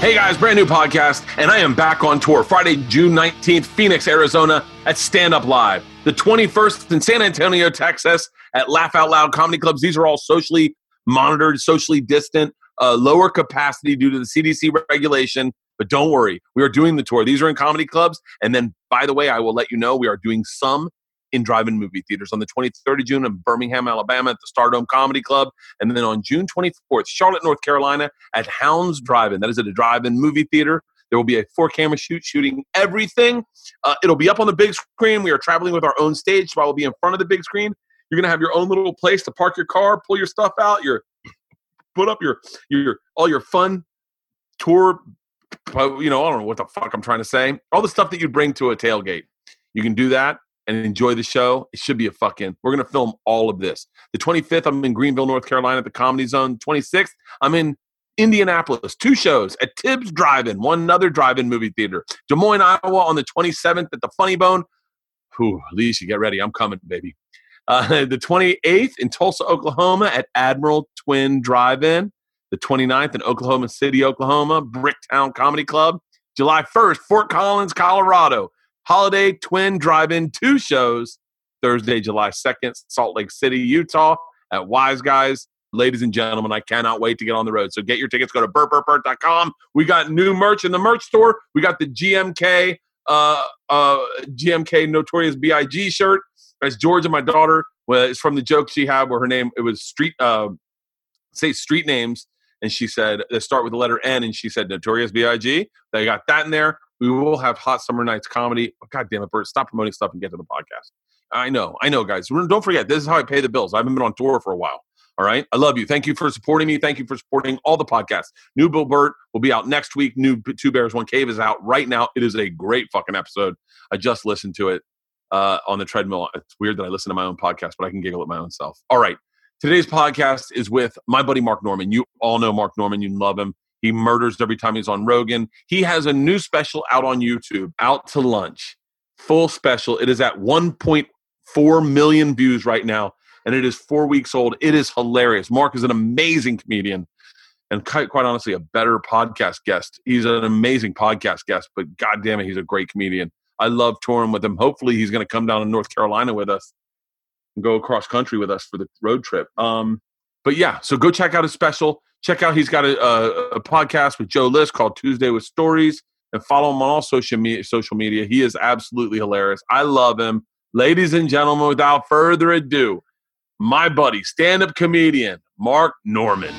Hey guys, brand new podcast, and I am back on tour Friday, June 19th, Phoenix, Arizona at Stand Up Live. The 21st in San Antonio, Texas at Laugh Out Loud Comedy Clubs. These are all socially monitored, socially distant, uh, lower capacity due to the CDC regulation. But don't worry, we are doing the tour. These are in comedy clubs. And then, by the way, I will let you know we are doing some in drive-in movie theaters on the 23rd of June in Birmingham, Alabama at the Stardome Comedy Club. And then on June 24th, Charlotte, North Carolina at Hounds Drive-In. That is at a drive-in movie theater. There will be a four-camera shoot shooting everything. Uh, it'll be up on the big screen. We are traveling with our own stage, so I will be in front of the big screen. You're going to have your own little place to park your car, pull your stuff out, your put up your your all your fun tour you know, I don't know what the fuck I'm trying to say. All the stuff that you bring to a tailgate. You can do that and enjoy the show. It should be a fucking. We're gonna film all of this. The 25th, I'm in Greenville, North Carolina, at the Comedy Zone. 26th, I'm in Indianapolis. Two shows at Tibbs Drive-In, one another drive-in movie theater. Des Moines, Iowa, on the 27th at the Funny Bone. Whew, Alicia, get ready. I'm coming, baby. Uh, the 28th in Tulsa, Oklahoma, at Admiral Twin Drive-In. The 29th in Oklahoma City, Oklahoma, Bricktown Comedy Club. July 1st, Fort Collins, Colorado. Holiday Twin Drive In, two shows. Thursday, July 2nd, Salt Lake City, Utah at Wise Guys. Ladies and gentlemen, I cannot wait to get on the road. So get your tickets. Go to bertbertbert.com. We got new merch in the merch store. We got the GMK, uh, uh, GMK Notorious B.I.G. shirt. As Georgia, my daughter, Well, it's from the joke she had where her name, it was street, uh, say street names. And she said, they start with the letter N. And she said, Notorious B.I.G. They got that in there. We will have Hot Summer Nights comedy. Oh, God damn it, Bert. Stop promoting stuff and get to the podcast. I know. I know, guys. Don't forget, this is how I pay the bills. I haven't been on tour for a while. All right. I love you. Thank you for supporting me. Thank you for supporting all the podcasts. New Bill Bert will be out next week. New Two Bears, One Cave is out right now. It is a great fucking episode. I just listened to it uh, on the treadmill. It's weird that I listen to my own podcast, but I can giggle at my own self. All right. Today's podcast is with my buddy Mark Normand. You all know Mark Normand. You love him. He murders every time he's on Rogan. He has a new special out on YouTube, Out to Lunch. Full special. It is at 1.4 million views right now, and it is four weeks old. It is hilarious. Mark is an amazing comedian and quite, quite honestly, a better podcast guest. He's an amazing podcast guest, but god damn it, he's a great comedian. I love touring with him. Hopefully, he's going to come down to North Carolina with us and go across country with us for the road trip. Um, but yeah, so go check out his special. Check out he's got a, a, a podcast with Joe List called Tuesday with Stories, and follow him on all social media. Social media. He is absolutely hilarious. I love him, ladies and gentlemen. Without further ado, my buddy, stand-up comedian Mark Normand.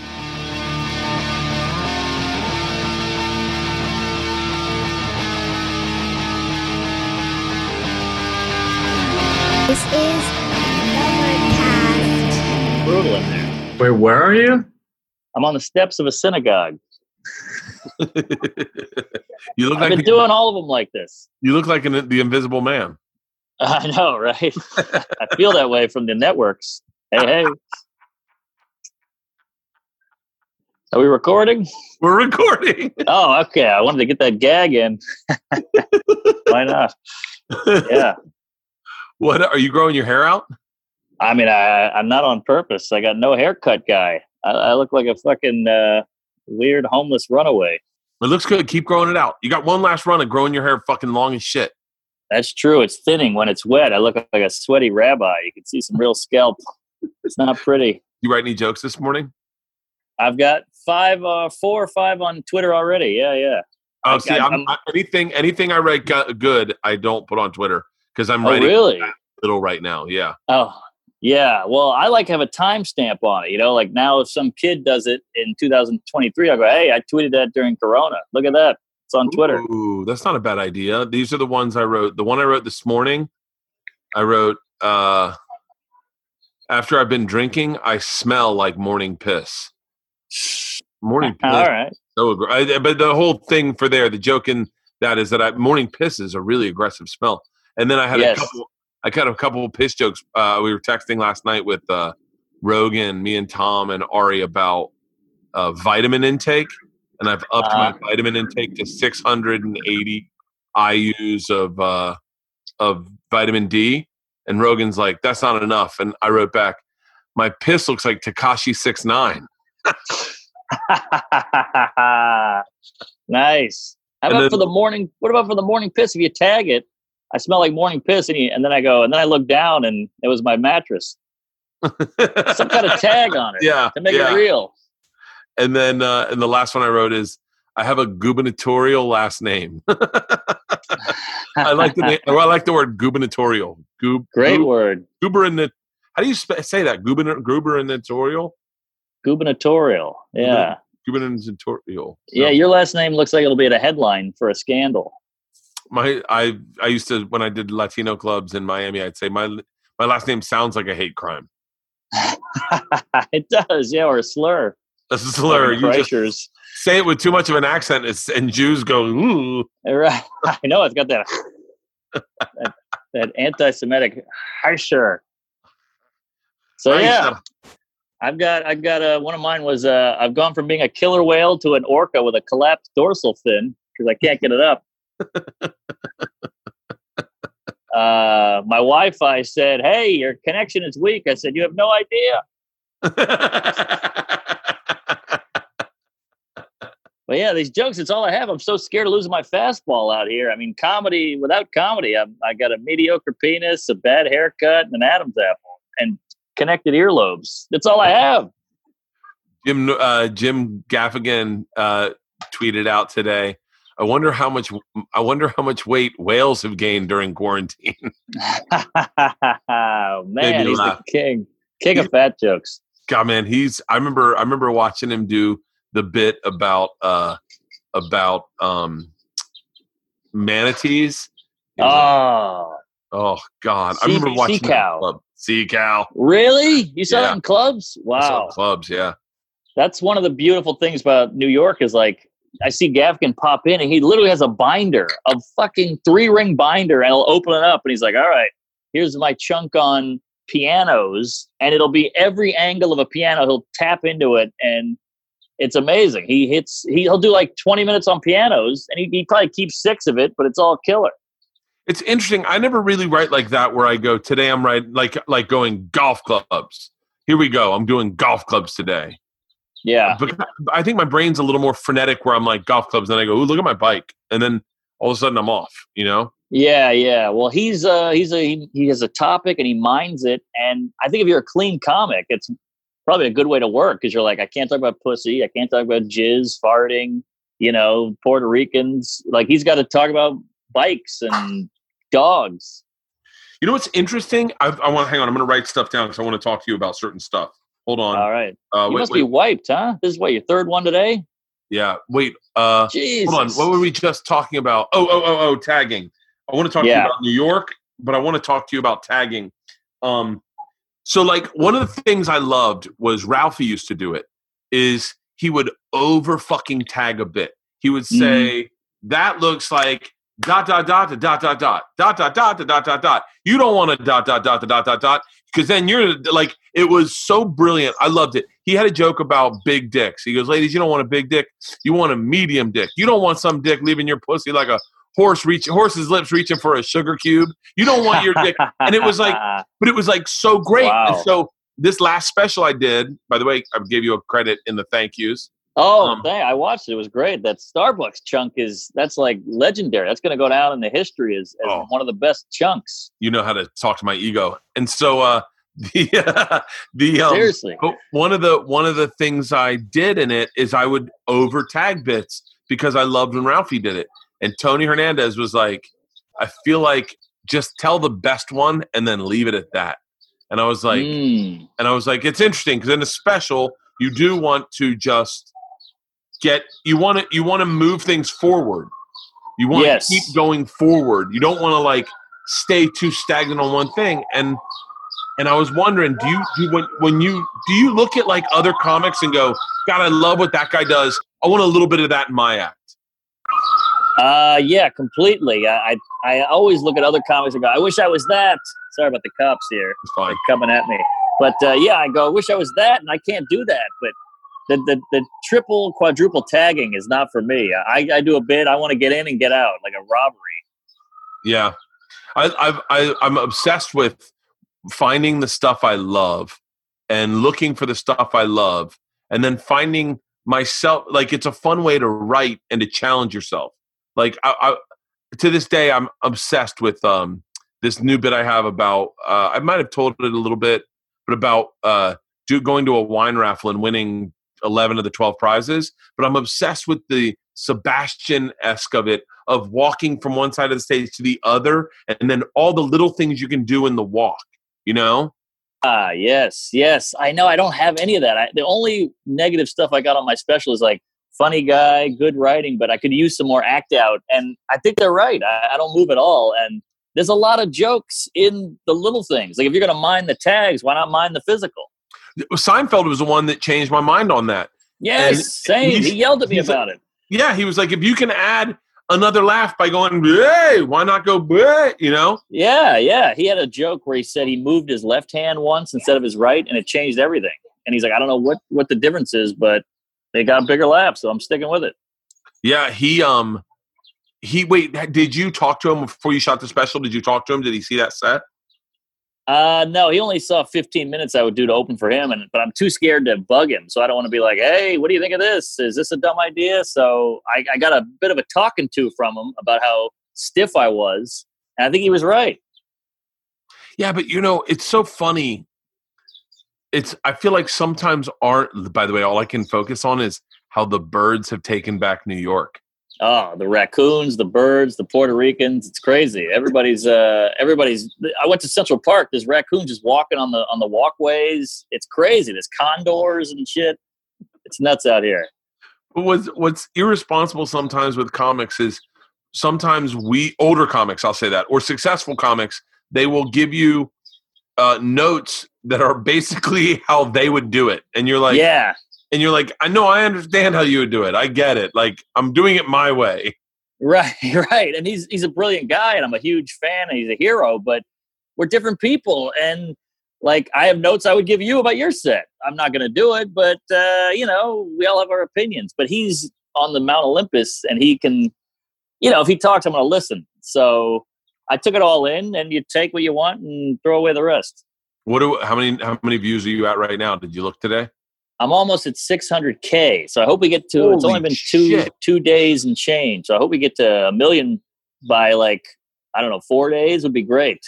This is Overcast. brutal in there. Wait, where are you? I'm on the steps of a synagogue. you look I've like been doing all of them like this. you look like an, the Invisible Man. I know, right? I feel that way from the networks. Hey, hey. Are we recording? We're recording. Oh, okay. I wanted to get that gag in. Why not? Yeah. What are you growing your hair out? I mean, I, I'm not on purpose. I got no haircut guy. I, I look like a fucking uh, weird homeless runaway. It looks good. Keep growing it out. You got one last run of growing your hair fucking long as shit. That's true. It's thinning when it's wet. I look like a sweaty rabbi. You can see some real scalp. It's not pretty. You write any jokes this morning? I've got five, uh, four or five on Twitter already. Yeah, yeah. Oh, I- see, I- I'm, I'm- anything anything I write good, I don't put on Twitter because I'm Oh, writing really? little right now. Yeah. Oh, yeah. Well, I like to have a timestamp on it. You know, like now if some kid does it in 2023, I'll go, hey, I tweeted that during Corona. Look at that. It's on Twitter. Ooh, that's not a bad idea. These are the ones I wrote. The one I wrote this morning, I wrote, uh, After I've been drinking, I smell like morning piss. Morning piss. All right. So aggr- but the whole thing for there, the joke in that is that I, morning piss is a really aggressive smell. And then I had Yes. a couple. I cut a couple of piss jokes. Uh, we were texting last night with uh, Rogan, me and Tom and Ari about uh, vitamin intake, and I've upped Uh-huh. my vitamin intake to 680 IU's of uh, of vitamin D. And Rogan's like, "That's not enough." And I wrote back, "My piss looks like Tekashi six nine. nice. How about then- for the morning? What about for the morning piss? If you tag it, I smell like morning piss, and, you, and then I go, and then I look down, and it was my mattress. Some kind of tag on it yeah, to make yeah. it real. And then, uh, and the last one I wrote is, I have a gubernatorial last name. I like the name. I like the word gubernatorial. Gub, Great gub- word, Gubernat. How do you sp- say that? Guberna- gubernatorial. gubernatorial. Yeah, Gubernatorial. yeah. Your last name looks like it'll be at a headline for a scandal. My I I used to when I did Latino clubs in Miami. I'd say my my last name sounds like a hate crime. it does, yeah, or a slur. A slur. You just say it with too much of an accent, and Jews go ooh. Right. I know it's got that that, that anti-Semitic harsher. So yeah, I've got I've got uh, one of mine was uh, I've gone from being a killer whale to an orca with a collapsed dorsal fin because I can't get it up. uh, my Wi-Fi said, "Hey, your connection is weak." I said, "You have no idea." But yeah, these jokes, it's all I have. I'm so scared of losing my fastball out here. I mean, comedy without comedy, I'm, I got a mediocre penis, a bad haircut, and an Adam's apple, and connected earlobes. That's all I have. Jim uh, Jim Gaffigan uh, tweeted out today. I wonder how much I wonder how much weight whales have gained during quarantine. oh, man, he's the king. King of fat jokes. God, man, he's. I remember. I remember watching him do the bit about uh about um manatees. It Oh, oh God, I remember watching that cow. club. Sea cow. really? You saw Yeah. that in clubs? Wow. clubs. Yeah. That's one of the beautiful things about New York is like I see Gaffigan pop in and he literally has a binder, a fucking three ring binder, and he'll open it up and he's like, All right, here's my chunk on pianos, and it'll be every angle of a piano. He'll tap into it and it's amazing. He hits he, he'll do like 20 minutes on pianos and he, he probably keeps six of it, but it's all killer. It's interesting. I never really write like that where I go, today I'm writing like like going golf clubs. Here we go. I'm doing golf clubs today. Yeah. But I think my brain's a little more frenetic where I'm like golf clubs, and I go, ooh, look at my bike. And then all of a sudden I'm off, you know? Yeah, yeah. Well, he's uh he's a he, he has a topic and he minds it, and I think if you're a clean comic, it's probably a good way to work because you're like, I can't talk about pussy, I can't talk about jizz, farting, you know, Puerto Ricans. Like he's got to talk about bikes and dogs. You know what's interesting? I, I want to hang on. I'm going to write stuff down because I want to talk to you about certain stuff. Hold on. All right, Uh, you wait, must wait. be wiped, huh? This is what your third one today. Yeah. Wait. Uh, Jesus. hold on. What were we just talking about? Oh, oh, oh, oh, tagging. I want to talk to you about New York, but I want to talk to you about tagging. Um, so like one of the things I loved was Ralphie used to do it. Is he would over fucking tag a bit. He would Mhm. say that looks like dot dot dot dot dot dot dot dot dot dot dot dot dot dot. You don't want to dot dot dot dot dot dot dot because then you're like it was so brilliant. I loved it. He had a joke about big dicks. He goes, "Ladies, you don't want a big dick. You want a medium dick. You don't want some dick leaving your pussy like a horse reach horse's lips reaching for a sugar cube. You don't want your dick." and it was like- But it was like so great. And so this last special I did, by the way, I gave you a credit in the thank yous. Oh, Um, dang, I watched it. It was great. That Starbucks chunk is that's like legendary. That's going to go down in the history as, as Oh. one of the best chunks. You know how to talk to my ego. And so uh the the um, Seriously. One of the one of the things I did in it is I would over tag bits because I loved when Ralphie did it. And Tony Hernandez was like, I feel like just tell the best one and then leave it at that. And I was like, Mm. and I was like, it's interesting because in a special, you do want to just get you want to you want to move things forward. You want Yes. to keep going forward. You don't want to like stay too stagnant on one thing. And And I was wondering, do you do when when you do you look at like other comics and go, God, I love what that guy does. I want a little bit of that in my act. Uh, yeah, completely. I, I, I always look at other comics and go, I wish I was that. Sorry about the cops here It's fine. coming at me. But uh, yeah, I go, I wish I was that, and I can't do that. But the, the, the triple, quadruple tagging is not for me. I, I do a bid. I want to get in and get out, like a robbery. Yeah, I, I've, I, I'm obsessed with finding the stuff I love and looking for the stuff I love, and then finding myself. Like it's a fun way to write and to challenge yourself. Like I, I to this day, I'm obsessed with um, this new bit I have about. Uh, I might have told it a little bit, but about uh, do, going to a wine raffle and winning 11 of the 12 prizes. But I'm obsessed with the Sebastian esque of it, of walking from one side of the stage to the other, and then all the little things you can do in the walk. You know? Ah, yes, yes. I know I don't have any of that. I, the only negative stuff I got on my special is like funny guy, good writing, but I could use some more act out. And I think they're right. I, I don't move at all. And there's a lot of jokes in the little things. Like if you're going to mind the tags, why not mind the physical? Seinfeld was the one that changed my mind on that. Yes, And same. he's- He yelled at me about it. Yeah, he was like, if you can add another laugh by going, hey, why not go, "Bleh," you know? Yeah, yeah. He had a joke where he said he moved his left hand once instead of his right, and it changed everything. And he's like, I don't know what what the difference is, but they got bigger laughs, so I'm sticking with it. Yeah, he um he wait, did you talk to him before you shot the special? Did you talk to him? Did he see that set? Uh, no, he only saw 15 minutes I would do to open for him, and but I'm too scared to bug him, so I don't want to be like, "Hey, what do you think of this? Is this a dumb idea?" So I, I got a bit of a talking to from him about how stiff I was, and I think he was right. Yeah, but you know, it's so funny. It's I feel like sometimes art by the way, all I can focus on is how the birds have taken back New York. Oh, the raccoons, the birds, the Puerto Ricans. It's crazy. Everybody's uh everybody's I went to Central Park. There's raccoons just walking on the on the walkways. It's crazy. There's condors and shit. It's nuts out here. But what's what's irresponsible sometimes with comics is sometimes we older comics, I'll say that, or successful comics, they will give you uh, notes that are basically how they would do it, and you're like, yeah. And you're like, I know, I understand how you would do it, I get it, like I'm doing it my way. Right, right. And he's he's a brilliant guy and I'm a huge fan and he's a hero, but we're different people and like I have notes I would give you about your set. I'm not going to do it, but uh, you know, we all have our opinions, but he's on the Mount Olympus and he can you know, if he talks I'm going to listen. So I took it all in and you take what you want and throw away the rest. What do how many how many views are you at right now? Did you look today? I'm almost at 600k. So I hope we get to it's only been 2 shit. 2 days and change. So I hope we get to a million by like I don't know, 4 days would be great.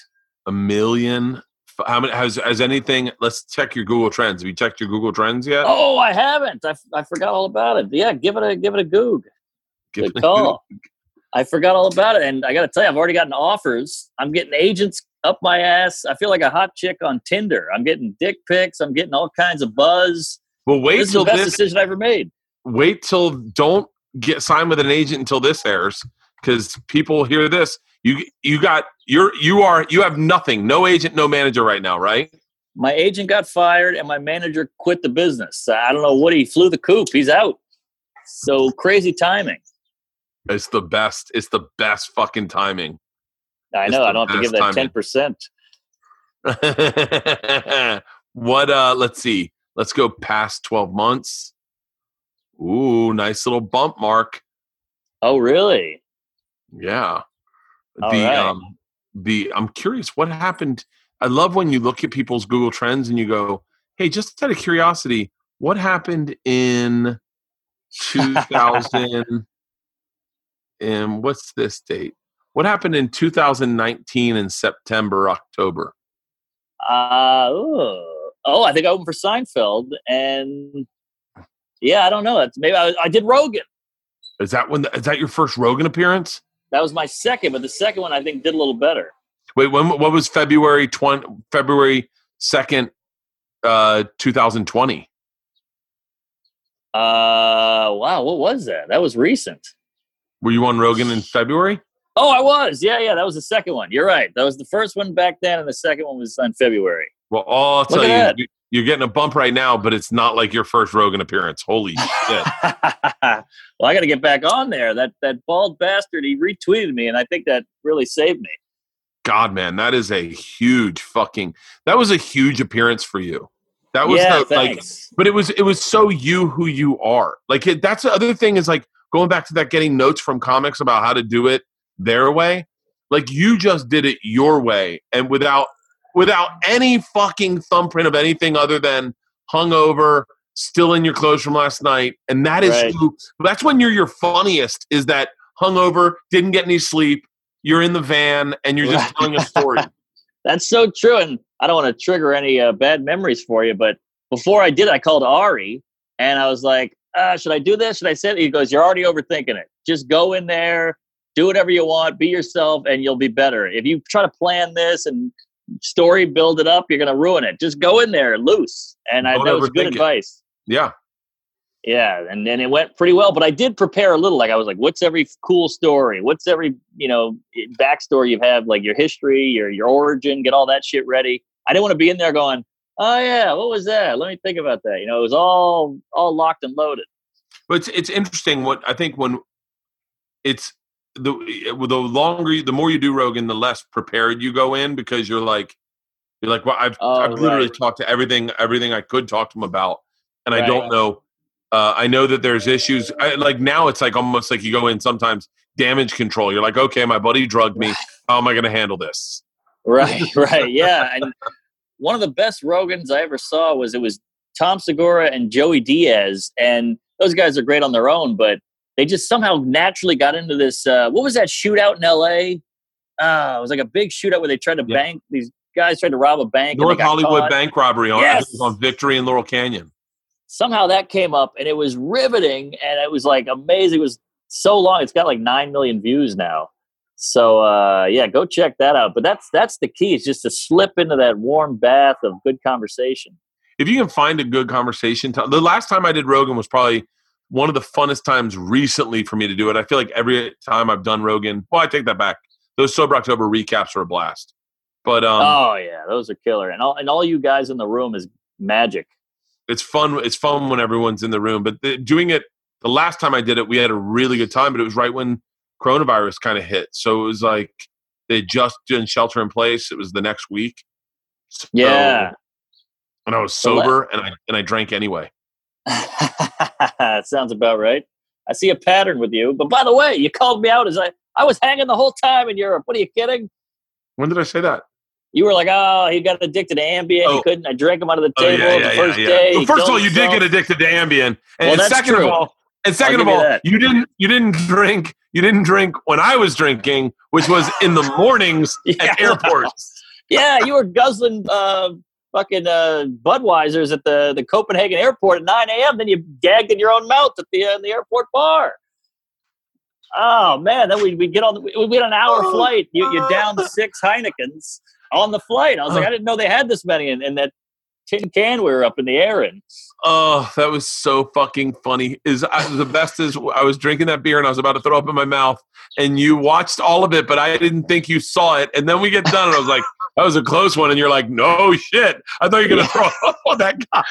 A million. How many has has anything? Let's check your Google Trends. Have you checked your Google Trends yet? Oh, I haven't. I, f- I forgot all about it. Yeah, give it a give it a goog. Give Good it a call. I forgot all about it, and I got to tell you, I've already gotten offers. I'm getting agents up my ass. I feel like a hot chick on Tinder. I'm getting dick pics. I'm getting all kinds of buzz. Well, wait this is the best this. decision I ever made. Wait till don't get signed with an agent until this airs because people hear this. You you got you're you are you have nothing. No agent, no manager right now, right? My agent got fired, and my manager quit the business. I don't know what he flew the coop. He's out. So crazy timing. It's the best. It's the best fucking timing. I know. I don't have to give that ten percent. what uh let's see. Let's go past 12 months. Ooh, nice little bump mark. Oh, really? Yeah. All the right. um the I'm curious what happened. I love when you look at people's Google Trends and you go, "Hey, just out of curiosity, what happened in 2000 and what's this date? What happened in 2019 in September, October? Uh, oh, oh, I think I opened for Seinfeld, and yeah, I don't know. That's maybe I, I did Rogan. Is that when is that your first Rogan appearance? That was my second, but the second one I think did a little better. Wait, when what was February 20 February 2nd uh 2020? Uh, wow, what was that? That was recent. Were you on Rogan in February? Oh, I was. Yeah, yeah, that was the second one. You're right. That was the first one back then, and the second one was in February. Well, all I'll tell you, you, you're getting a bump right now, but it's not like your first Rogan appearance. Holy shit! well, I got to get back on there. That that bald bastard, he retweeted me, and I think that really saved me. God, man, that is a huge fucking. That was a huge appearance for you. That was yeah, like, but it was it was so you who you are. Like it, that's the other thing is like going back to that getting notes from comics about how to do it their way. Like you just did it your way and without without any fucking thumbprint of anything other than hungover, still in your clothes from last night, and that is Right. who. That's when you're your funniest. Is that hungover, didn't get any sleep, you're in the van, and you're just telling a story. That's so true. And I don't want to trigger any uh, bad memories for you, but before I did, I called Ari and I was like, uh, should I do this? Should I say it? He goes, you're already overthinking it. Just go in there, do whatever you want, be yourself, and you'll be better. If you try to plan this and story build it up, you're going to ruin it. Just go in there loose. And I, Don't that was good overthink it. advice. yeah. Yeah, and then it went pretty well. But I did prepare a little. Like I was like, "What's every cool story? What's every you know backstory you have? Like your history, your your origin. Get all that shit ready." I didn't want to be in there going, "Oh yeah, what was that? Let me think about that." You know, it was all all locked and loaded. But it's it's interesting. What I think when it's the the longer, you- the more you do Rogan, the less prepared you go in because you're like you're like, well, I've Oh, I've literally talked to everything everything I could talk to him about, and I don't know. Uh, I know that there's issues. I, like now, it's like almost like you go in sometimes damage control. You're like, okay, my buddy drugged me. How am I going to handle this? Right, right, yeah. And one of the best Rogans I ever saw was it was Tom Segura and Joey Diaz, and those guys are great on their own, but they just somehow naturally got into this. Uh, what was that shootout in L.A.? Uh, it was like a big shootout where they tried to Yeah. bank. These guys tried to rob a bank. and North Hollywood caught. bank robbery on, I think it was Yes. on Victory in Laurel Canyon. Somehow that came up, and it was riveting, and it was like amazing. It was so long; it's got like nine million views now. So uh, yeah, go check that out. But that's that's the key: is just to slip into that warm bath of good conversation. if you can find a good conversation the last time i did rogan was probably one of the funnest times recently for me to do it. I feel like every time i've done rogan well i take that back. Those sober october recaps are a blast. But um, oh yeah, those are killer, and all and all you guys in the room is magic. it's fun it's fun when everyone's in the room but the, doing it the last time i did it we had a really good time but it was right when coronavirus kind of hit. So it was like they just did shelter in place. It was the next week. So- Yeah, and i was sober and i and i drank anyway sounds about right. I see a pattern with you. But by the way, you called me out as I I was hanging the whole time in Europe. What are you kidding? when did i say that You were like, oh, he got addicted to Ambien. Oh. He couldn't. I drank him out of the Oh, table yeah, the first yeah, day. yeah. Well, first of all, you did get addicted to Ambien, and Well, that's second true. of all, and second of you all, that. you didn't you didn't drink you didn't drink when I was drinking, which was in the mornings Yeah. at airports. Yeah, you were guzzling uh, fucking uh, Budweisers at the, the Copenhagen airport at 9 a.m. Then you gagged in your own mouth at the uh, the airport bar. Oh man, then we we get on the, we had an hour Oh. flight. You you down six Heinekens on the flight. I was like, I didn't know they had this many in, in that tin can we were up in the air in. Oh, that was so fucking funny. Is I, the best is I was drinking that beer and I was about to throw up in my mouth, and you watched all of it, but I didn't think you saw it. And then we get done, and I was like, "That was a close one," and you're like, "No shit, I thought you were gonna throw up on that guy."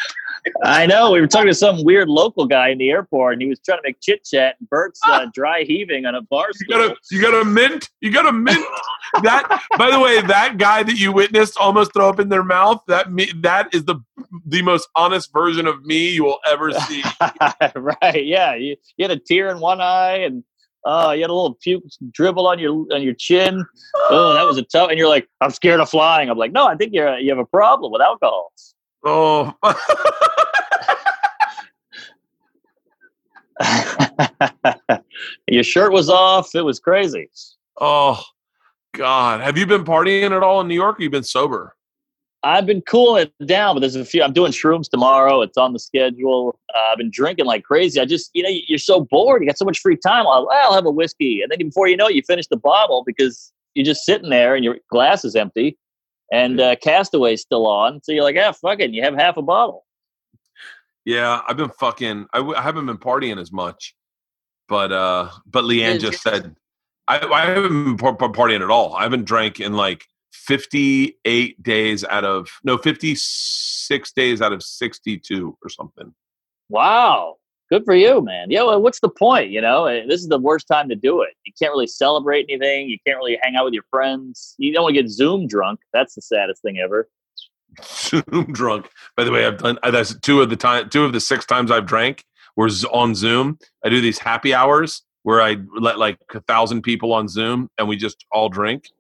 I know. We were talking to some weird local guy in the airport, and he was trying to make chit chat. And Bert's uh, dry heaving on a bar You got a you got a mint. You got a mint. that by the way, that guy that you witnessed almost throw up in their mouth. That me that is the the most honest version of me you will ever see. right? Yeah, you, you had a tear in one eye, and uh, you had a little puke dribble on your on your chin. Oh, that was a tough. And you're like, I'm scared of flying. I'm like, no, I think you're you have a problem with alcohol. Oh, your shirt was off. It was crazy. oh, God. Have you been partying at all in New York? Or you been sober? I've been cooling it down, but there's a few. I'm doing shrooms tomorrow. It's on the schedule. Uh, I've been drinking like crazy. I just, you know, you're so bored. You got so much free time. I'll, I'll have a whiskey, and then before you know it, you finish the bottle because you're just sitting there and your glass is empty, and uh, Castaway's still on. So you're like, ah, fuck it. And you have half a bottle. Yeah, I've been fucking. I, w- I haven't been partying as much, but uh, but Leanne just said I, I haven't been par- par- partying at all. I haven't drank in like 58 days out of no 56 days out of 62 or something. Wow. Good for you, man. Yeah, well, what's the point? You know, Eh, this is the worst time to do it. You can't really celebrate anything. You can't really hang out with your friends. You don't want to get Zoom drunk. That's the saddest thing ever. Zoom drunk. By the way, I've done uh, that's two of the time two of the six times I've drank were on Zoom. I do these happy hours where I let like a thousand people on Zoom and we just all drink.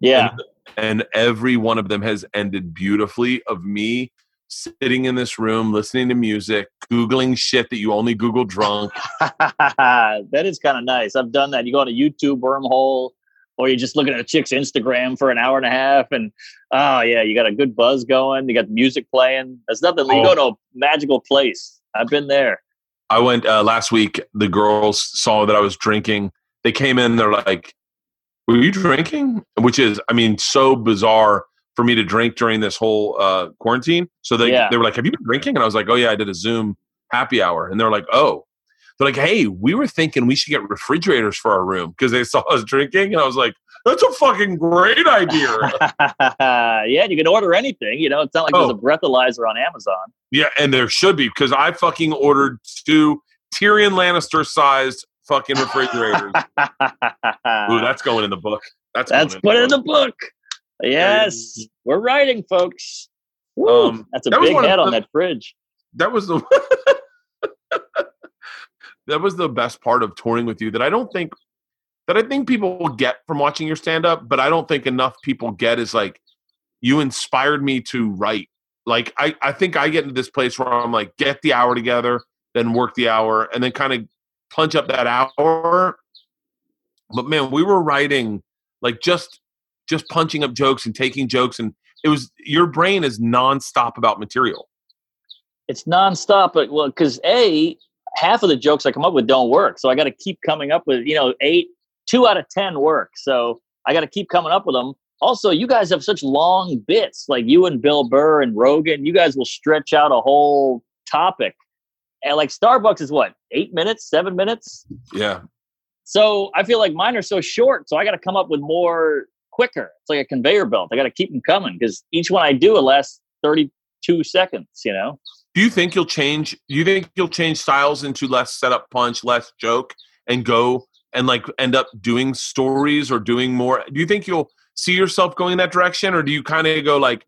Yeah. and every one of them has ended beautifully of me sitting in this room listening to music googling shit that you only google drunk that is kind of nice. I've done that. You go on a YouTube wormhole, or you're just looking at a chick's Instagram for an hour and a half, and oh yeah, you got a good buzz going. You got music playing. that's nothing. You go to a magical place. I've been there. i went uh, last week the girls saw that i was drinking they came in they're like were you drinking which is i mean so bizarre for me to drink during this whole uh, quarantine so they, Yeah. they were like have you been drinking and i was like oh yeah i did a zoom happy hour and they're like oh they're like hey we were thinking we should get refrigerators for our room because they saw us drinking and i was like that's a fucking great idea yeah, you can order anything. You know, it's not like there's Oh. a breathalyzer on Amazon. Yeah, and there should be because I fucking ordered two Tyrion Lannister sized fucking refrigerators. Ooh, that's going in the book. That's That's going put in the book. Yes, we're writing, folks. Woo, Um, that's a that big head on that fridge. That was the that was the best part of touring with you that I don't think that I think people will get from watching your stand up, but I don't think enough people get is like you inspired me to write. Like I, I think I get into this place where I'm like, get the hour together, then work the hour, and then kind of punch up that hour. But man, we were writing like just just punching up jokes and taking jokes and it was your brain is nonstop about material. It's nonstop, but well, because a half of the jokes I come up with don't work, so I got to keep coming up with you know eight, two out of ten work. So I got to keep coming up with them. Also, you guys have such long bits, like you and Bill Burr and Rogan. You guys will stretch out a whole topic, and like Starbucks is what eight minutes, seven minutes. Yeah. So I feel like mine are so short, so I got to come up with more quicker. It's like a conveyor belt. I got to keep them coming because each one I do will last thirty-two seconds. You know. Do you think you'll change? Do you think you'll change styles into less setup punch, less joke, and go and like end up doing stories or doing more? Do you think you'll see yourself going in that direction, or do you kind of go like,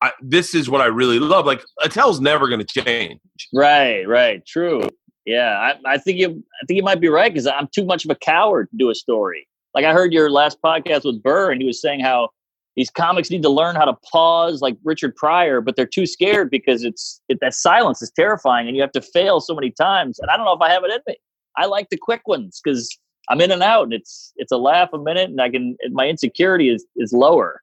I, "This is what I really love"? Like Attell's never going to change. Right, right, true. Yeah, I, I think you. I think you might be right because I'm too much of a coward to do a story. Like I heard your last podcast with Burr, and he was saying how these comics need to learn how to pause, like Richard Pryor, but they're too scared because it's it, that silence is terrifying, and you have to fail so many times. And I don't know if I have it in me. I like the quick ones because I'm in and out, and it's it's a laugh a minute, and I can my insecurity is is lower.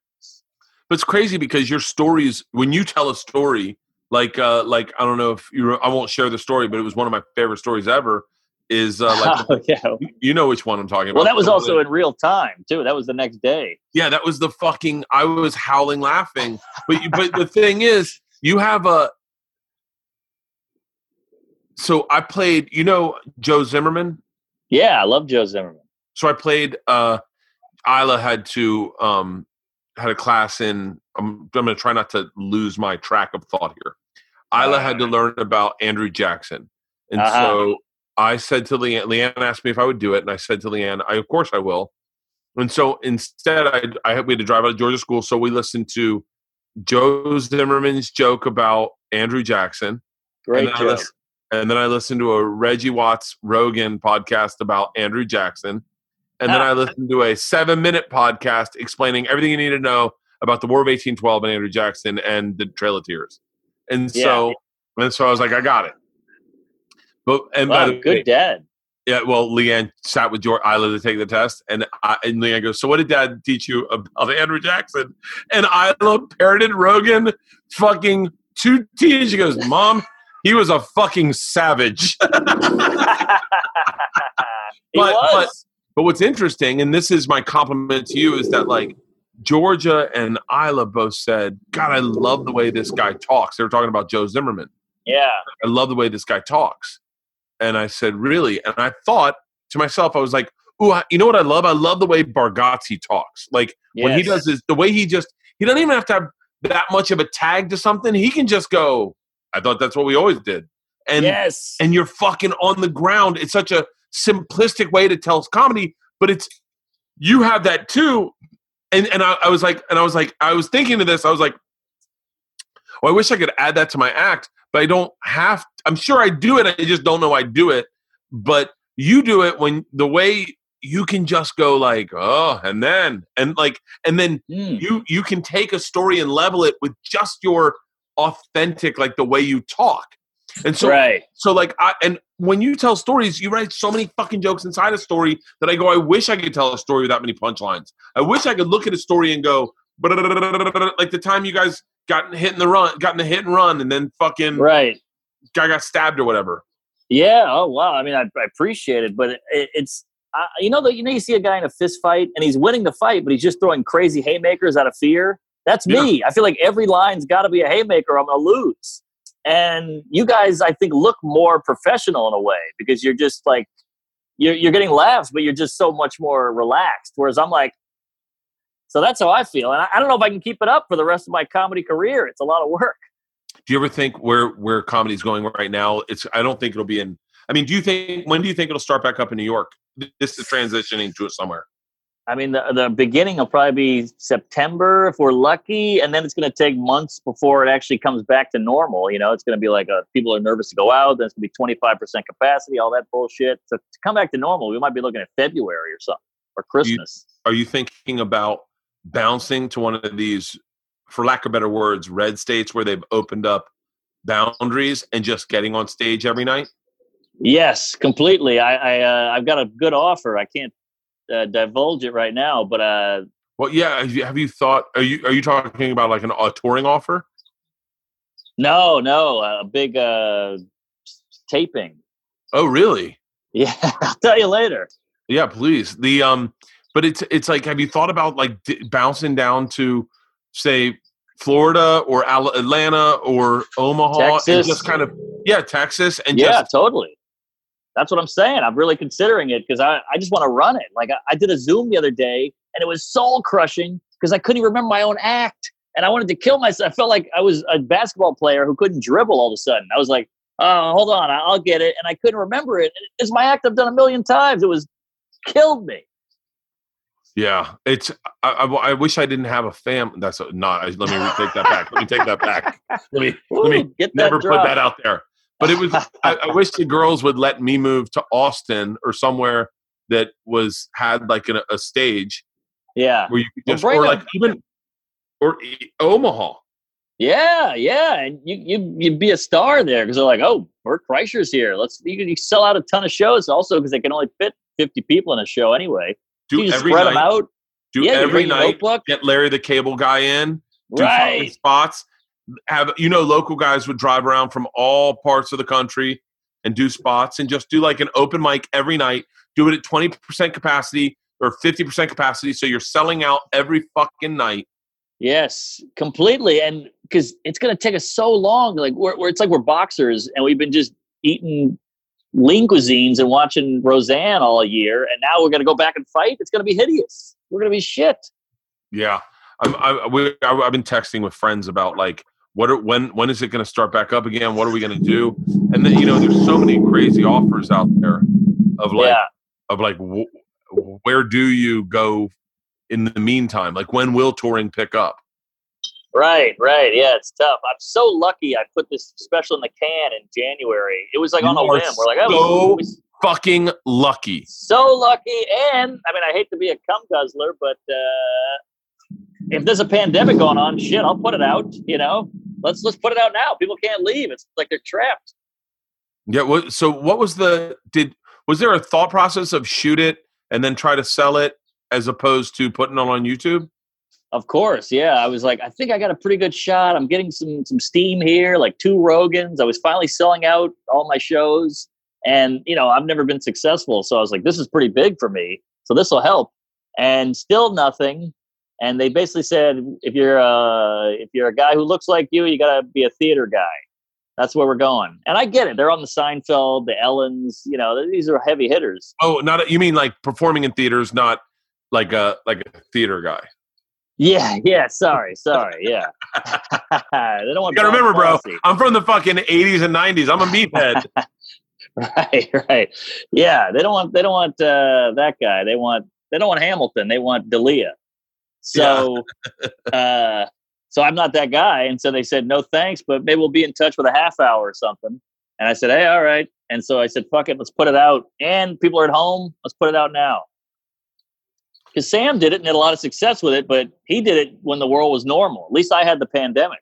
But it's crazy because your stories, when you tell a story, like uh like I don't know if you, I won't share the story, but it was one of my favorite stories ever. Is uh, like Oh, yeah. you know which one I'm talking about? Well, that was also in real time too. That was the next day. Yeah, that was the fucking. I was howling laughing. But you, but the thing is, you have a. So I played. You know Joe Zimmerman. Yeah, I love Joe Zimmerman. So I played. uh Ila had to um had a class in. I'm, I'm going to try not to lose my track of thought here. Ila had to learn about Andrew Jackson, and Uh-huh. so I said to Leanne. Leanne asked me if I would do it, and I said to Leanne, "I of course I will." And so instead, I I had, we had to drive out of Georgia school, so we listened to Joe Zimmerman's joke about Andrew Jackson, Great and joke. listened, and then I listened to a Reggie Watts Rogan podcast about Andrew Jackson, and then Ah. I listened to a seven-minute podcast explaining everything you need to know about the War of 1812 and Andrew Jackson and the Trail of Tears. And so, and so I was like, I got it. But and by Wow, the way, good dad. yeah, well, Leanne sat with George Ila to take the test, and I, and Leanne goes, "So what did Dad teach you about Andrew Jackson?" And Ila parroted Rogan, fucking two T. She goes, "Mom, he was a fucking savage." he But- was. But what's interesting, and this is my compliment to you, is that like Georgia and Ila both said, "God, I love the way this guy talks." They were talking about Joe Zimmerman. yeah. I love the way this guy talks. And I said, Really? And I thought to myself, I was like, ooh, I- you know what I love? I love the way Bargatze talks. Like when he does this, the way he just he doesn't even have to have that much of a tag to something. He can just go. I thought that's what we always did, and yes. and you're fucking on the ground. It's such a simplistic way to tell comedy, but it's you have that too. And and I, I was like, and I was like, I was thinking of this. I was like, well, I wish I could add that to my act, but I don't have. I'm sure I do it. I just don't know I do it. But you do it when the way you can just go like, oh, and then and like, and then Mm. you you can take a story and level it with just your authentic, like the way you talk. And so right. so like I and when you tell stories, you write so many fucking jokes inside a story that I go, I wish I could tell a story without many punchlines. I wish I could look at a story and go, like the time you guys got hit in the run, got in the hit and run, and then fucking Right. guy got stabbed or whatever. Yeah. Oh wow. I mean, I, I appreciate it, but it, it's uh, you know that you know you see a guy in a fist fight and he's winning the fight, but he's just throwing crazy haymakers out of fear. That's me. I feel like every line's got to be a haymaker. I'm gonna lose. And you guys, I think, look more professional in a way because you're just like you're you're getting laughs, but you're just so much more relaxed. Whereas I'm like, so that's how I feel, and I, I don't know if I can keep it up for the rest of my comedy career. It's a lot of work. Do you ever think where where comedy's going right now? It's I don't think it'll be in. I mean, do you think when do you think it'll start back up in New York? This is transitioning to it somewhere. I mean, the, the beginning will probably be September if we're lucky, and then it's going to take months before it actually comes back to normal. You know, it's going to be like uh people are nervous to go out. Then it's going to be twenty five percent capacity, all that bullshit. So to come back to normal, we might be looking at February or something or Christmas. Are you thinking about bouncing to one of these, for lack of better words, red states where they've opened up boundaries and just getting on stage every night? yes, completely. I, I uh, I've got a good offer. I can't uh, divulge it right now, but uh, Well, yeah. Have you, have you thought? Are you are you talking about like an, a touring offer? no, no, a big uh, taping. Oh, really? Yeah, I'll tell you later. Yeah, please. The um, but it's it's like, have you thought about like d- bouncing down to, say, Florida or Al- Atlanta or Omaha and Texas. just kind of yeah, Texas and yeah, just totally. That's what I'm saying. I'm really considering it because I, I just want to run it. Like I, I did a Zoom the other day and it was soul crushing because I couldn't even remember my own act and I wanted to kill myself. I felt like I was a basketball player who couldn't dribble all of a sudden. I was like, oh, hold on, I'll get it. And I couldn't remember it. It's my act I've done a million times. It was killed me. yeah. It's I, I, I wish I didn't have a fam. That's a, not. Let me take that back. Let me take that back. Let me let me Ooh, get that never put that out there. But it was. I, I wish the girls would let me move to Austin or somewhere that was had like an, a stage Yeah. where you could just or like even or Omaha. Yeah, yeah, and you you you'd be a star there because they're like, oh, Bert Kreischer's here. Let's you, you sell out a ton of shows also because they can only fit fifty people in a show anyway. Do you every spread night. them out. Do yeah, every night. Get Larry the Cable Guy in. Do Right. spots. Have you know local guys would drive around from all parts of the country and do spots and just do like an open mic every night. Do it at twenty percent capacity or fifty percent capacity, so you're selling out every fucking night. Yes, completely. And because it's going to take us so long, like we're, we're it's like we're boxers and we've been just eating lean cuisines and watching Roseanne all year, and now we're going to go back and fight. It's going to be hideous. We're going to be shit. Yeah, I'm, I, we, I, I've been texting with friends about like what are, when when is it going to start back up again? What are we going to do? And then you know, there's so many crazy offers out there of like yeah, of like w- where do you go in the meantime? Like when will touring pick up? right, right. Yeah, it's tough. I'm so lucky. I put this special in the can in January. It was like You on a whim. We're like, oh, so- we- Fucking lucky. so lucky. And I mean, I hate to be a cum guzzler, but uh, if there's a pandemic going on, shit, I'll put it out. You know, let's let's put it out now. People can't leave. It's like they're trapped. Yeah. So what was the did was there a thought process of shoot it and then try to sell it as opposed to putting it on YouTube? Of course, yeah. I was like, I think I got a pretty good shot. I'm getting some some steam here, like two Rogans. I was finally selling out all my shows, and you know, I've never been successful, so I was like, this is pretty big for me. So this will help. And still nothing. And they basically said, if you're uh if you're a guy who looks like you, you got to be a theater guy. That's where we're going. And I get it. They're on the Seinfeld, the Ellens. You know, these are heavy hitters. Oh, not you mean like performing in theaters, not like a like a theater guy. Yeah, yeah. Sorry, sorry. Yeah. they don't want. You gotta remember, bro. I'm from the fucking 80s and 90s. I'm a meathead. Right, right. Yeah, they don't want. They don't want uh, that guy. They want. They don't want Hamilton. They want Dalia. So, uh, so I'm not that guy. And so they said no thanks, but maybe we'll be in touch with a half hour or something. And I said, hey, all right. And so I said, fuck it, let's put it out. And people are at home. Let's put it out now. Because Sam did it and had a lot of success with it, but he did it when the world was normal. At least I had the pandemic.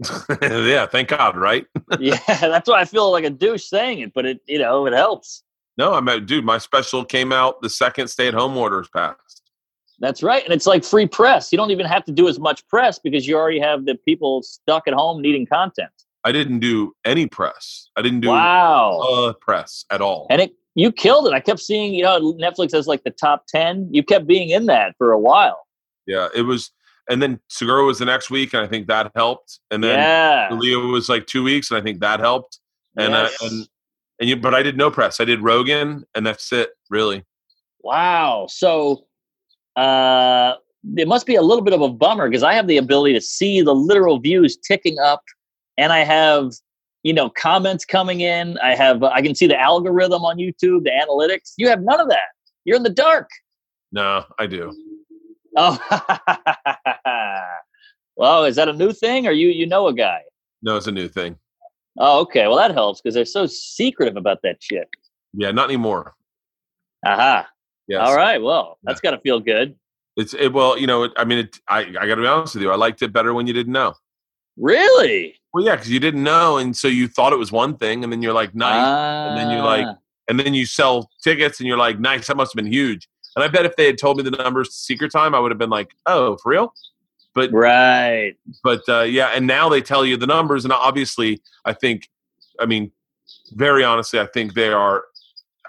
yeah, thank God, right? yeah, that's why I feel like a douche saying it, but it, you know, it helps. No, I'm a, dude. My special came out the second stay-at-home orders passed. That's right. And it's like free press. You don't even have to do as much press because you already have the people stuck at home needing content. I didn't do any press. I didn't do wow. uh, press at all. and it you killed it. I kept seeing, you know, Netflix has like the top 10. You kept being in that for a while. yeah, it was. And then Segura was the next week, and I think that helped. And then yeah. Leo was like two weeks, and I think that helped. And Yes. uh, and and you, but I did no press. I did Rogan, and that's it, really. Wow. So uh it must be a little bit of a bummer because I have the ability to see the literal views ticking up and I have you know comments coming in. I have I can see the algorithm on YouTube, the analytics. You have none of that. You're in the dark. No, I do. Oh. well, is that a new thing or you you know a guy? No, it's a new thing. Oh, okay. Well, that helps because they're so secretive about that shit. Yeah, not anymore. Aha. All right. Well, that's got to feel good. It's it, well, you know. It, I mean, it, I I got to be honest with you. I liked it better when you didn't know. Really? Well, yeah, because you didn't know, and so you thought it was one thing, and then you're like, nice, and then you're like, Ah. and then you sell tickets, and you're like, nice, that must have been huge. And I bet if they had told me the numbers secret time, I would have been like, oh, for real. But right. but uh, yeah, and now they tell you the numbers, and obviously, I think, I mean, very honestly, I think they are,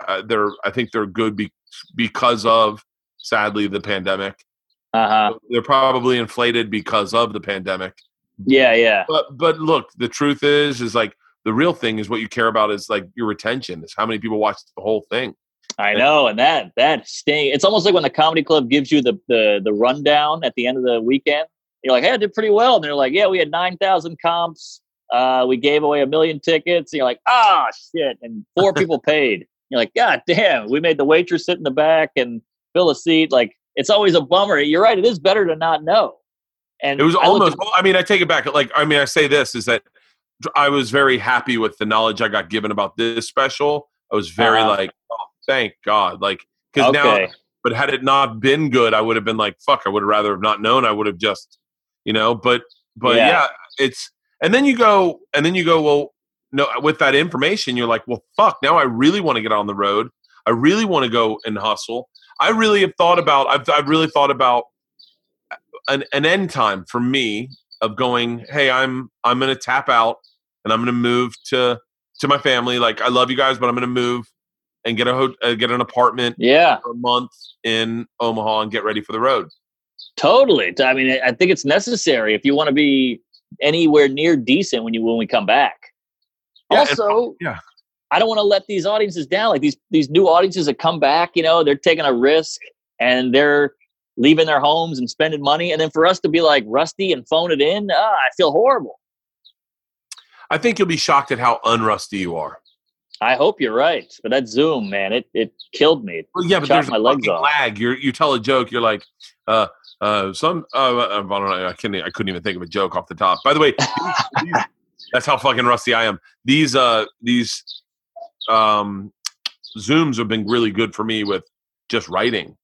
uh, they're, I think they're good be- because of, sadly, the pandemic. Uh huh. They're probably inflated because of the pandemic. Yeah. Yeah. But but look, the truth is, is like the real thing is what you care about is like your retention. Is how many people watch the whole thing. I know, and that that sting. It's almost like when the comedy club gives you the the the rundown at the end of the weekend. You're like, "Hey, I did pretty well," and they're like, "Yeah, we had nine thousand comps. Uh, we gave away a million tickets." And you're like, "Ah, shit!" And four people paid. You're like, "God damn!" We made the waitress sit in the back and fill a seat. Like, it's always a bummer. You're right. It is better to not know. And It was I almost. at- I mean, I take it back. Like I mean, I say this is that I was very happy with the knowledge I got given about this special. I was very Uh-huh. like, oh, thank God, like because now. But had it not been good, I would have been like, fuck. I would have rather have not known. I would have just, you know. But but Yeah. yeah, it's and then you go and then you go well no with that information you're like well fuck now i really want to get on the road i really want to go and hustle i really have thought about i've, I've really thought about an, an end time for me of going hey i'm i'm going to tap out and i'm going to move to to my family like i love you guys but i'm going to move and get a ho- uh, get an apartment Yeah. for a month in omaha and get ready for the road Totally. I mean, I think it's necessary if you want to be anywhere near decent when you when we come back. Yeah, also, yeah. I don't want to let these audiences down. Like these these new audiences that come back, you know, they're taking a risk and they're leaving their homes and spending money, and then for us to be like rusty and phone it in, ah, I feel horrible. i think you'll be shocked at how unrusty you are I hope you're right, but that Zoom, man, it it killed me. Well, yeah, but there's my a legs off. lag. You you tell a joke. You're like, uh, uh, some. Uh, I don't know. I couldn't. I couldn't even think of a joke off the top. By the way, these- that's how fucking rusty I am. These uh these um zooms have been really good for me with just writing.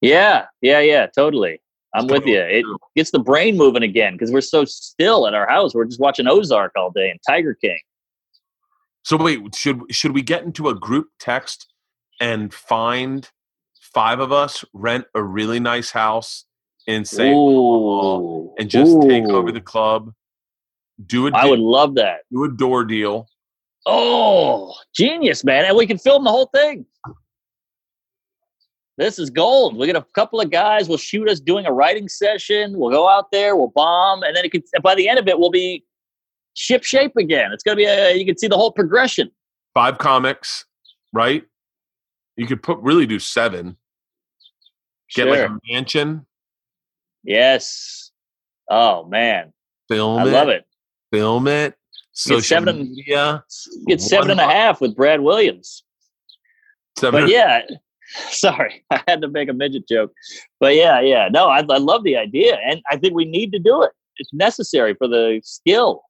Yeah, yeah, yeah, totally. I'm with you. It gets the brain moving again because we're so still at our house. We're just watching Ozark all day and Tiger King. So wait, should should we get into a group text and find five of us rent a really nice house in St. Ooh. and just take over the club, do a I would love that. do a door deal. Oh, genius, man. And we can film the whole thing. This is gold. We get a couple of guys. will shoot us doing a writing session. We'll go out there. We'll bomb, and then it could. By the end of it, we'll be ship shape again. It's gonna be a, you can see the whole progression. Five comics, right? You could put really do seven. Get like a mansion, yes. Oh man, film I it, love it. Film it, social seven- media. Get seven and a half with Brad Williams. Seven But yeah, sorry, I had to make a midget joke. But yeah, yeah, no, I, I love the idea, and I think we need to do it. It's necessary for the skill.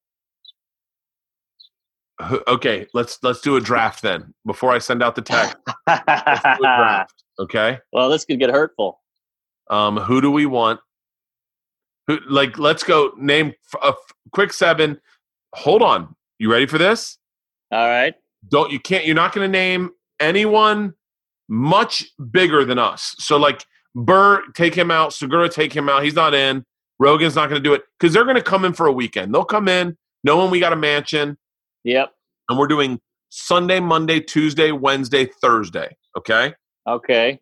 Okay, let's let's do a draft then. Before I send out the text, let's do a draft. Okay. well, this could get hurtful. Um, who do we want? Who like? Let's go. Name a quick seven. Hold on. You ready for this? All right. Don't you can't. You're not going to name anyone much bigger than us. So like Burr, take him out. Segura, take him out. He's not in. Rogan's not going to do it because they're going to come in for a weekend. They'll come in knowing we got a mansion, Yep. and we're doing Sunday, Monday, Tuesday, Wednesday, Thursday. Okay. Okay.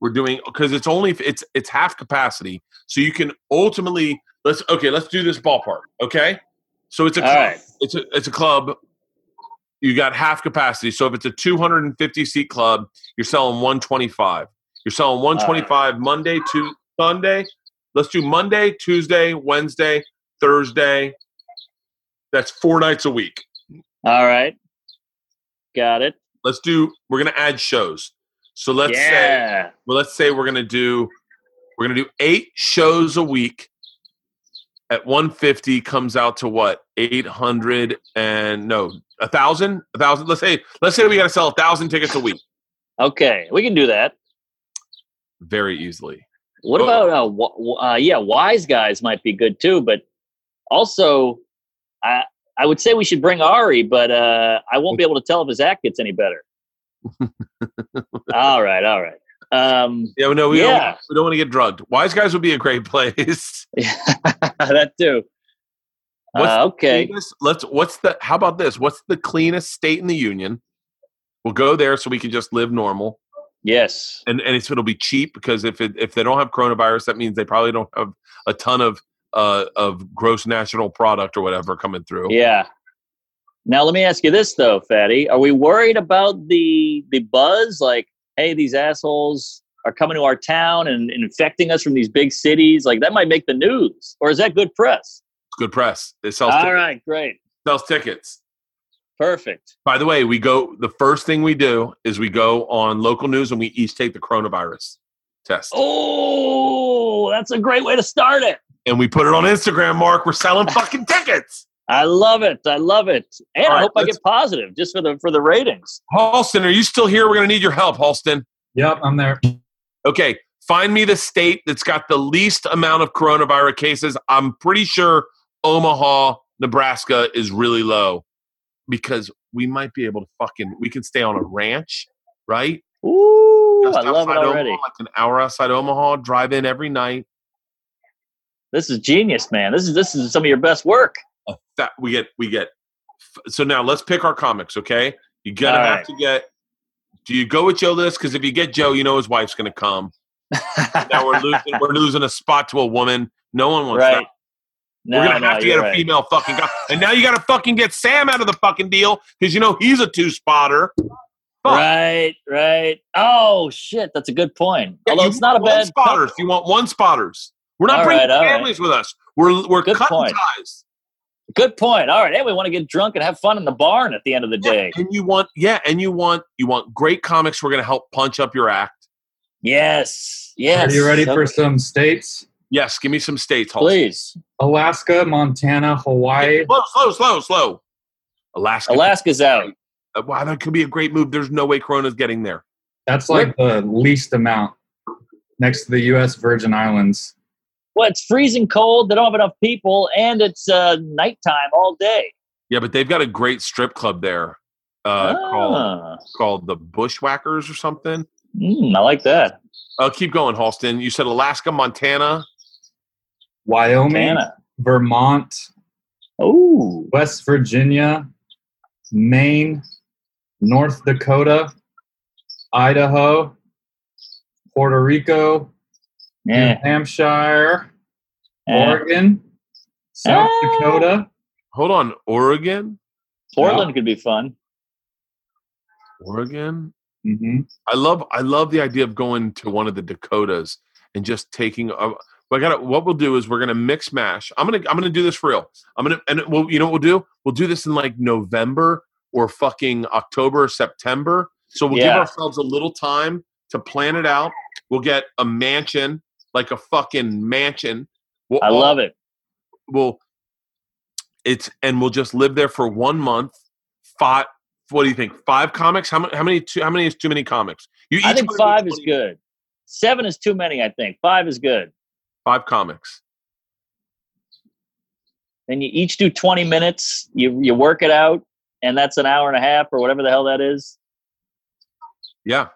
We're doing because it's only it's it's half capacity. So you can ultimately let's okay let's do this ballpark okay? So it's a club right. it's a it's a club. You got half capacity. So if it's a 250 seat club you're selling 125 you're selling 125 monday to sunday. Let's do monday tuesday wednesday thursday. That's four nights a week. All right. Got it. let's do we're gonna add shows so let's say well let's say we're gonna do we're gonna do eight shows a week at 150 comes out to what 800 and no a thousand a thousand let's say let's say we gotta sell a thousand tickets a week Okay. We can do that. very easily What Oh. about uh, w- uh yeah, wise guys might be good too, but also I I would say we should bring Ari, but uh I won't be able to tell if his act gets any better. All right, all right. Um yeah no we Yeah. don't we don't want to get drugged wise guys would be a great place that too. What's Uh, okay. Cleanest- let's what's the how about this what's the cleanest state in the union we'll go there so we can just live normal Yes. and and it's, it'll be cheap because if it, if they don't have coronavirus, that means they probably don't have a ton of uh, of gross national product or whatever coming through. Yeah. Now let me ask you this though, Fatty. Are we worried about the the buzz? Like, hey, these assholes are coming to our town and, and infecting us from these big cities. Like that might make the news. Or is that good press? Good press. It sells, All tickets. right, great. sells tickets. Perfect. By the way, we go. The first thing we do is we go on local news and we each take the coronavirus test, Oh, that's a great way to start it. and we put it on Instagram. Mark, we're selling fucking tickets. I love it. I love it. And All I right, hope I get positive just for the for the ratings. Halston, are you still here? We're gonna need your help, Halston. Yep, I'm there. Okay, find me the state that's got the least amount of coronavirus cases. I'm pretty sure Omaha, Nebraska is really low because we might be able to fucking we can stay on a ranch, right? Ooh, Just I love it already. Omaha, like an hour outside Omaha, drive in every night. This is genius, man. This is this is some of your best work. That we get we get so now let's pick our comics, okay? You gotta have right. to get do you go with Joe List? Because if you get Joe, you know his wife's gonna come. Now we're losing we're losing a spot to a woman. No one wants that. No, We're gonna no, have to get a right. female fucking guy. And now you gotta fucking get Sam out of the fucking deal because you know he's a two spotter. Right, right. Oh shit, that's a good point. Although it's not a bad spotters. You want one spotters. We're not All bringing right, all right. families with us. We're we're Good cutting point. ties. Good point. All right. Hey, we want to get drunk and have fun in the barn at the end of the day. And you want yeah, and you want you want great comics. We're gonna help punch up your act. Yes. Yes. Are you ready So- for some states? Yes, give me some states. Halsey. please? Alaska, Montana, Hawaii. Slow, slow, slow, slow. Alaska. Alaska's out. Uh, Wow, that could be a great move. There's no way Corona's getting there. That's like the least amount next to the U.S. Virgin Islands. Well, it's freezing cold. They don't have enough people, and it's uh, nighttime all day. Yeah, but they've got a great strip club there uh, called Ah. called the Bushwhackers or something. Mm, I like that. Uh, keep going, Halston. You said Alaska, Montana. Wyoming, Montana. Vermont, Oh, West Virginia, Maine, North Dakota, Idaho, Puerto Rico, yeah. New Hampshire, yeah. Oregon, South Ah. Dakota, hold on, Oregon, Portland could be fun. Oregon. hmm I love I love the idea of going to one of the Dakotas and just taking. A, I got What we'll do is we're gonna mix mash. I'm gonna I'm gonna do this for real. I'm gonna and we'll you know what we'll do? We'll do this in like November or fucking October or September. So we'll give ourselves a little time to plan it out. We'll get a mansion, like a fucking mansion. We'll I all- love it. We'll it's and we'll just live there for one month. Five. What do you think? Five comics? How many? How many? Too, how many is too many comics? You I think five is good. Seven is too many. I think five is good. Five comics. And you each do twenty minutes. You you work it out, and that's an hour and a half or whatever the hell that is. Yeah.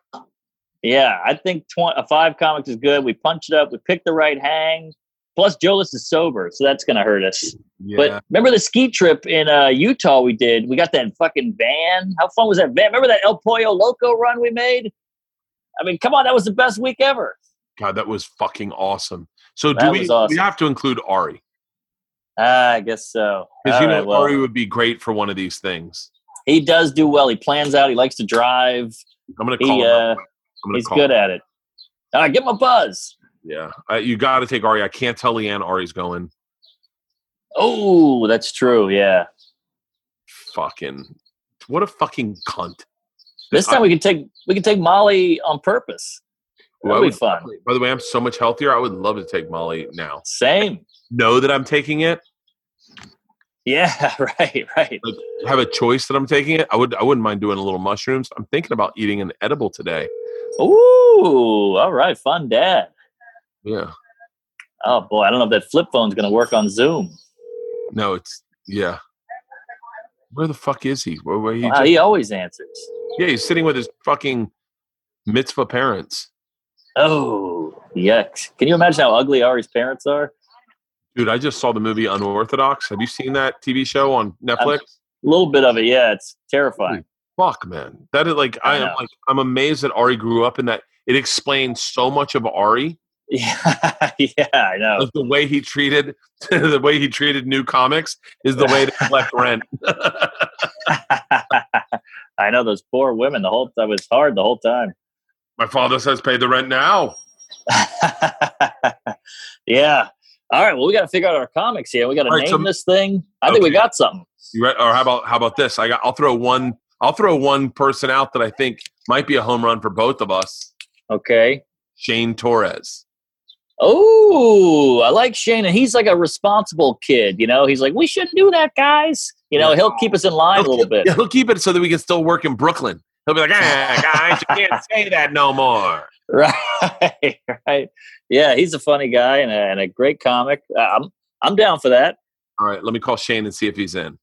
Yeah, I think tw- a five comics is good. We punch it up. We pick the right hang. Plus, Joe List is sober, so that's going to hurt us. Yeah. But remember the ski trip in uh, Utah we did? We got that fucking van. How fun was that van? Remember that El Pollo Loco run we made? I mean, come on, that was the best week ever. God, that was fucking awesome. So do we? awesome. We have to include Ari Ah, I guess so. because you know right, well, Ari would be great for one of these things. he does do well. He plans out. He likes to drive. I'm gonna He, call him. uh, up. I'm gonna He's good him. at it. All right, give him a buzz. Yeah, uh, you got to take Ari. I can't tell Leanne Ari's going. Oh, that's true. Yeah. Fucking what a fucking cunt. This time we can take we can take Molly on purpose. Well, I That'll be would fun. By the way, I'm so much healthier. I would love to take Molly now. Same. Know that I'm taking it. Yeah. Right. Right. Have a choice that I'm taking it. I would. I wouldn't mind doing a little mushrooms. I'm thinking about eating an edible today. Ooh. All right. Fun, Dad. Yeah. Oh boy, I don't know if that flip phone's going to work on Zoom. No, it's yeah. Where the fuck is he? Where, where he Wow, he always answers. yeah, he's sitting with his fucking mitzvah parents. Oh, yuck! Can you imagine how ugly Ari's parents are? Dude, I just saw the movie Unorthodox. Have you seen that TV show on Netflix? A little bit of it, yeah. It's terrifying. Fuck, man. That is like I, I am like I'm amazed that Ari grew up in that. It explains so much of Ari, Yeah, yeah, I know. like the way he treated the way he treated new comics is the way to collect rent. I know those poor women. The whole that was hard the whole time. My father says pay the rent now. yeah. All right. Well, we got to figure out our comics here. We got to right, name so- this thing. I think we got something. Right? Or how about how about this? I got I'll throw one I'll throw one person out that I think might be a home run for both of us. Okay. Shane Torres. Oh, I like Shane, and he's like a responsible kid. You know, he's like, we shouldn't do that, guys. You know, he'll keep us in line a He'll little keep- bit. he'll keep it so that we can still work in Brooklyn. He'll be like, ah, guys, you can't say that no more. Right, right. Yeah, he's a funny guy and a, and a great comic. I'm I'm down for that. All right, let me call Shane and see if he's in.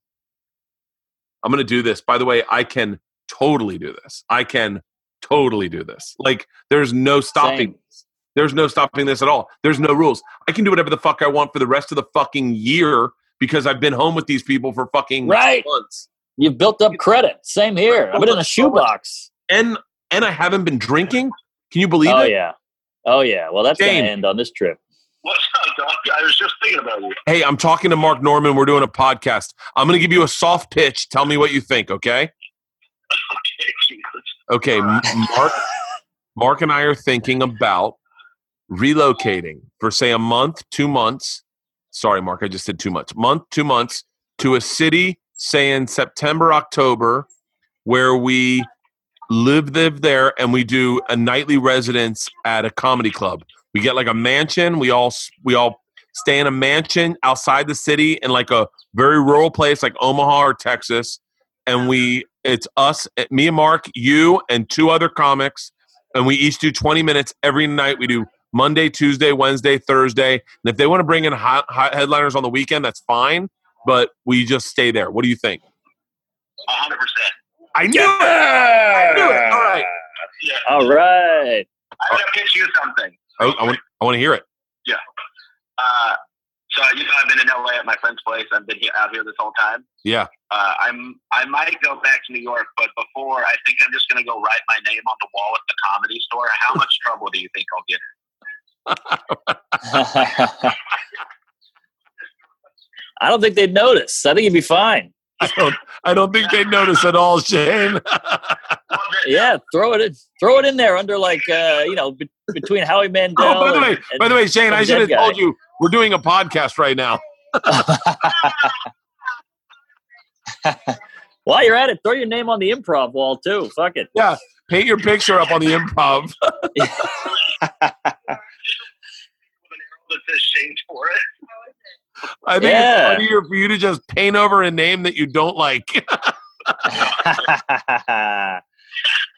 I'm going to do this. By the way, I can totally do this. I can totally do this. Like, there's no stopping. Same. There's no stopping this at all. There's no rules. I can do whatever the fuck I want for the rest of the fucking year because I've been home with these people for fucking Right. months. You've built up credit. Same here. I've been in a shoebox. And and I haven't been drinking. Can you believe Oh it? Oh yeah. Oh yeah. Well, that's Shane. gonna end on this trip. What's up, Doc? I was just thinking about you. Hey, I'm talking to Mark Normand. We're doing a podcast. I'm going to give you a soft pitch. Tell me what you think, okay? Okay, Jesus. Okay, M- Mark Mark and I are thinking about relocating for say a month, 2 months. Sorry, Mark, I just said too much. Month, 2 months to a city say in September, October where we live live there and we do a nightly residence at a comedy club. We get like a mansion, we all we all stay in a mansion outside the city in like a very rural place like Omaha or Texas and we it's us eh, me and mark you and two other comics and we each do 20 minutes every night we do monday tuesday wednesday thursday and if they want to bring in hot, hot headliners on the weekend that's fine but we just stay there what do you think hundred percent. I knew it i knew it all right Yeah. All right. I gotta pitch you something. i, I want i want to hear it Uh, so you know, I've been in LA at my friend's place. I've been here, out here this whole time. yeah Uh, I'm I might go back to New York, but before I think I'm just gonna go write my name on the wall at the comedy store. How much trouble do you think I'll get? I don't think they'd notice. I think you'd be fine. I don't. I don't think they notice at all, Shane. Yeah, throw it in, throw it in there under like uh, you know be- between Howie Mandel. oh, by the and- way, and- by the way, Shane, I should have told you we're doing a podcast right now. While you're at it, throw your name on the improv wall too. Fuck it. Yeah, paint your picture up on the improv. with an arrow that says Shane for it. I think Yeah. it's funnier for you to just paint over a name that you don't like.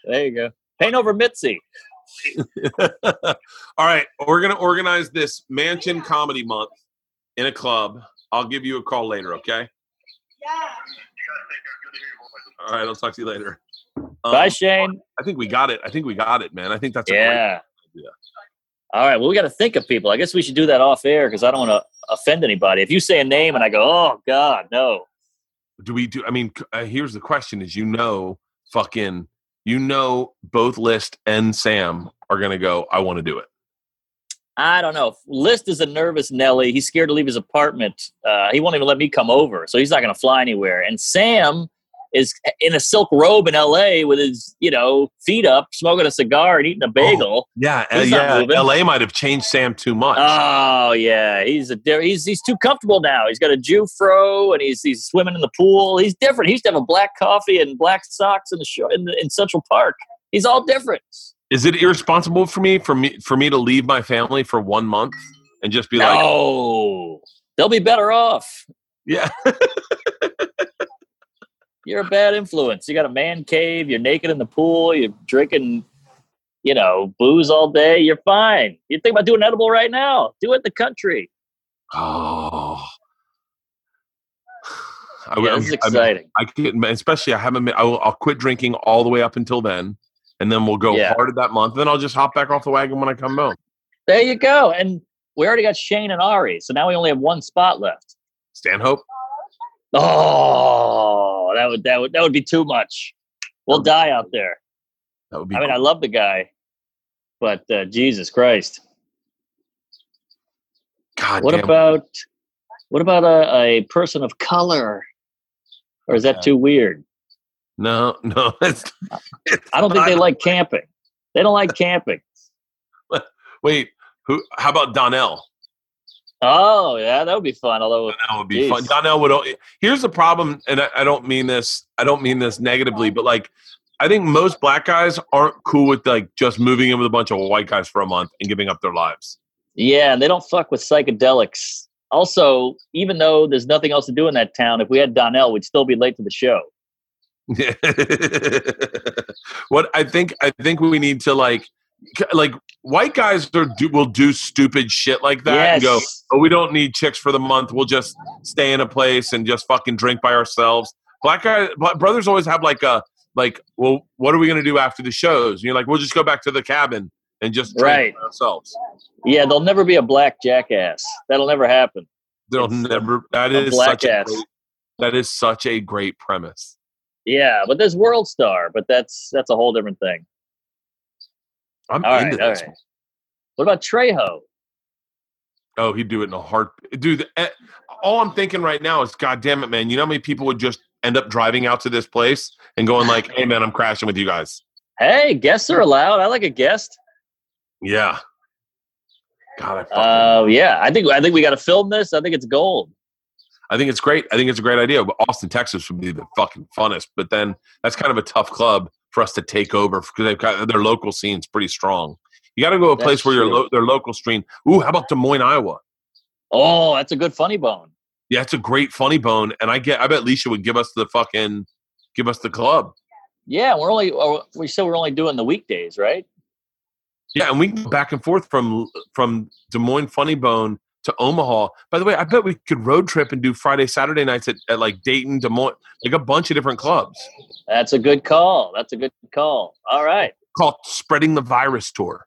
there you go. Paint over Mitzi. All right, we're gonna organize this Mansion Comedy Month in a club. I'll give you a call later, okay? Yeah. All right, I'll talk to you later. Um, Bye, Shane. I think we got it. I think we got it, man. I think that's a great Yeah. All right. Well, we got to think of people. I guess we should do that off air because I don't want to offend anybody. If you say a name and I go, "Oh God, no," Do we do? I mean, uh, here's the question: Is you know, fucking, you know, both List and Sam are gonna go. I want to do it. I don't know. List is a nervous Nelly. He's scared to leave his apartment. Uh, he won't even let me come over, so he's not going to fly anywhere. And Sam is in a silk robe in L.A. with his, you know, feet up, smoking a cigar and eating a bagel. Yeah, uh, yeah. L.A. might have changed Sam too much. Oh yeah, he's a he's he's too comfortable now. He's got a Jew fro and he's he's swimming in the pool. He's different. He used to have a black coffee and black socks in the show in, the, in Central Park. He's all different. Is it irresponsible for me for me for me to leave my family for one month and just be like, oh, they'll be better off. yeah, You're a bad influence. You got a man cave. You're naked in the pool. You're drinking, you know, booze all day. You're fine. You think about doing edible right now? Do it in the country. oh. I, Yeah, is exciting. I can, especially I haven't. Been, I will, I'll quit drinking all the way up until then, and then we'll go Yeah. hard at that month. Then I'll just hop back off the wagon when I come home. There you go. And we already got Shane and Ari, so now we only have one spot left. Stanhope. Oh, that would that would that would be too much. We'll die out there. That would be. I mean, I love the guy, but uh, Jesus Christ, God what damn. about what about a, a person of color? Or is that Yeah. too weird? No, no. It's, I don't think they like camping. They don't like camping. wait. Who? How about Donnell? Oh yeah, that would be fun. Although Donnell would be fun. Jeez. Donnell would. Here's the problem, and I, I don't mean this. I don't mean this negatively, but like, I think most black guys aren't cool with like just moving in with a bunch of white guys for a month and giving up their lives. Yeah, and they don't fuck with psychedelics. Also, even though there's nothing else to do in that town, if we had Donnell, we'd still be late to the show. what I think I think we need to like like white guys are do, will do stupid shit like that and go, oh, we don't need chicks for the month. We'll just stay in a place and just fucking drink by ourselves. Black guys, black brothers always have like a like, well, what are we gonna do after the shows? And you're like, we'll just go back to the cabin and just drink Right. by ourselves. Yeah, there'll never be a black jackass. That'll never happen. They'll It's never. That is black such a great, that is such a great premise. Yeah, but there's World Star, but that's that's a whole different thing. I'm All into right, this. right. What about Trejo? Oh, he'd do it in a heart. Dude, eh, all I'm thinking right now is, God damn it, man. You know how many people would just end up driving out to this place and going like, "Hey, man, I'm crashing with you guys." Hey, guests are allowed. I like a guest. Yeah. God, I, fucking, Uh, yeah, I think I think we got to film this. I think it's gold. I think it's great. I think it's a great idea. But Austin, Texas would be the fucking funnest. But then that's kind of a tough club for us to take over because they've got their local scene's pretty strong. You got to go to a place where your lo- their local stream. Ooh, how about Des Moines, Iowa? Oh, that's a good funny bone. Yeah, it's a great funny bone, and I get. I bet Leisha would give us the fucking give us the club. Yeah, we're only oh, we said we're only doing the weekdays, right? Yeah, and we can go back and forth from from Des Moines Funny Bone to Omaha. By the way, I bet we could road trip and do Friday, Saturday nights at, at like Dayton, Des Moines, like a bunch of different clubs. That's a good call. That's a good call. All right. Called Spreading the Virus Tour.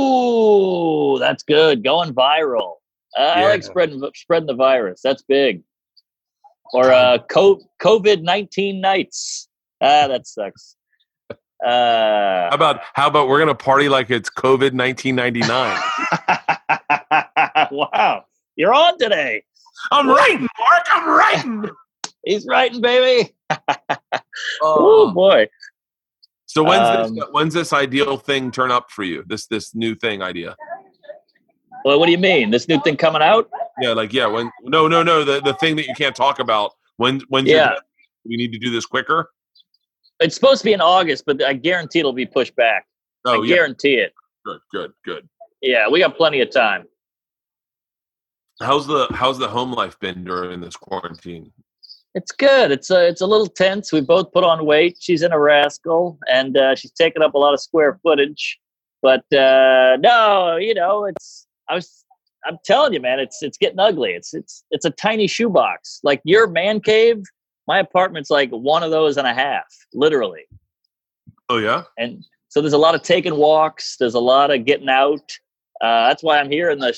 Ooh, that's good. Going viral. Uh, I like spreading spreading the virus. That's big. Or uh, COVID nineteen nights. Ah, that sucks. How Uh, about how about we're gonna party like it's COVID nineteen ninety nine? wow, you're on today. I'm writing, Mark. I'm writing. He's writing, baby. Oh. Boy. So when's Um, this when's this ideal thing turn up for you? This this new thing idea? Well, what do you mean? This new thing coming out? Yeah, like yeah. When no no no the the thing that you can't talk about. When when Yeah. we need to do this quicker. It's supposed to be in August, but I guarantee it'll be pushed back. Oh I yeah, guarantee it. good good good. Yeah, we got plenty of time. How's the how's the home life been during this quarantine? It's good. It's a it's a little tense. We both put on weight. She's in a rascal, and uh, she's taking up a lot of square footage. But uh, no, you know, it's I was I'm telling you, man, it's it's getting ugly. It's it's it's a tiny shoebox. Like your man cave, my apartment's like one of those and a half, literally. Oh yeah. And so there's a lot of taking walks. There's a lot of getting out. Uh, that's why I'm here in the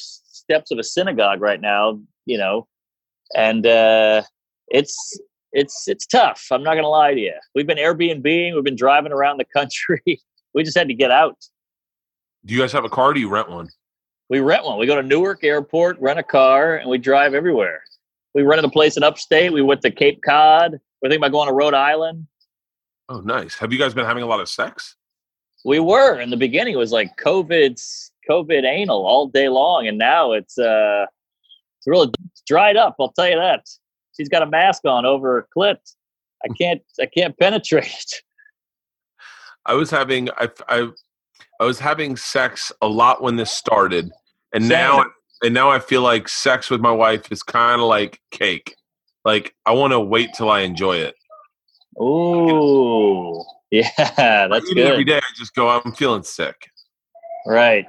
steps of a synagogue right now. You know, and uh, it's it's it's tough. I'm not gonna lie to you. We've been Airbnb. We've been driving around the country. we just had to get out. Do you guys have a car? Or do you rent one? We rent one. We go to Newark Airport, rent a car, and we drive everywhere. We rented a place in upstate. We went to Cape Cod. We're thinking about going to Rhode Island. Oh nice. Have you guys been having a lot of sex? We were in the beginning. It was like COVID's COVID anal all day long, and now it's uh, it's really dried up. I'll tell you that. She's got a mask on over her clit. I can't I can't penetrate it. I was having I I I was having sex a lot when this started, and Same. now and now I feel like sex with my wife is kind of like cake. Like I want to wait till I enjoy it. Ooh, yeah, that's it every good. day. I just go. I'm feeling sick. Right?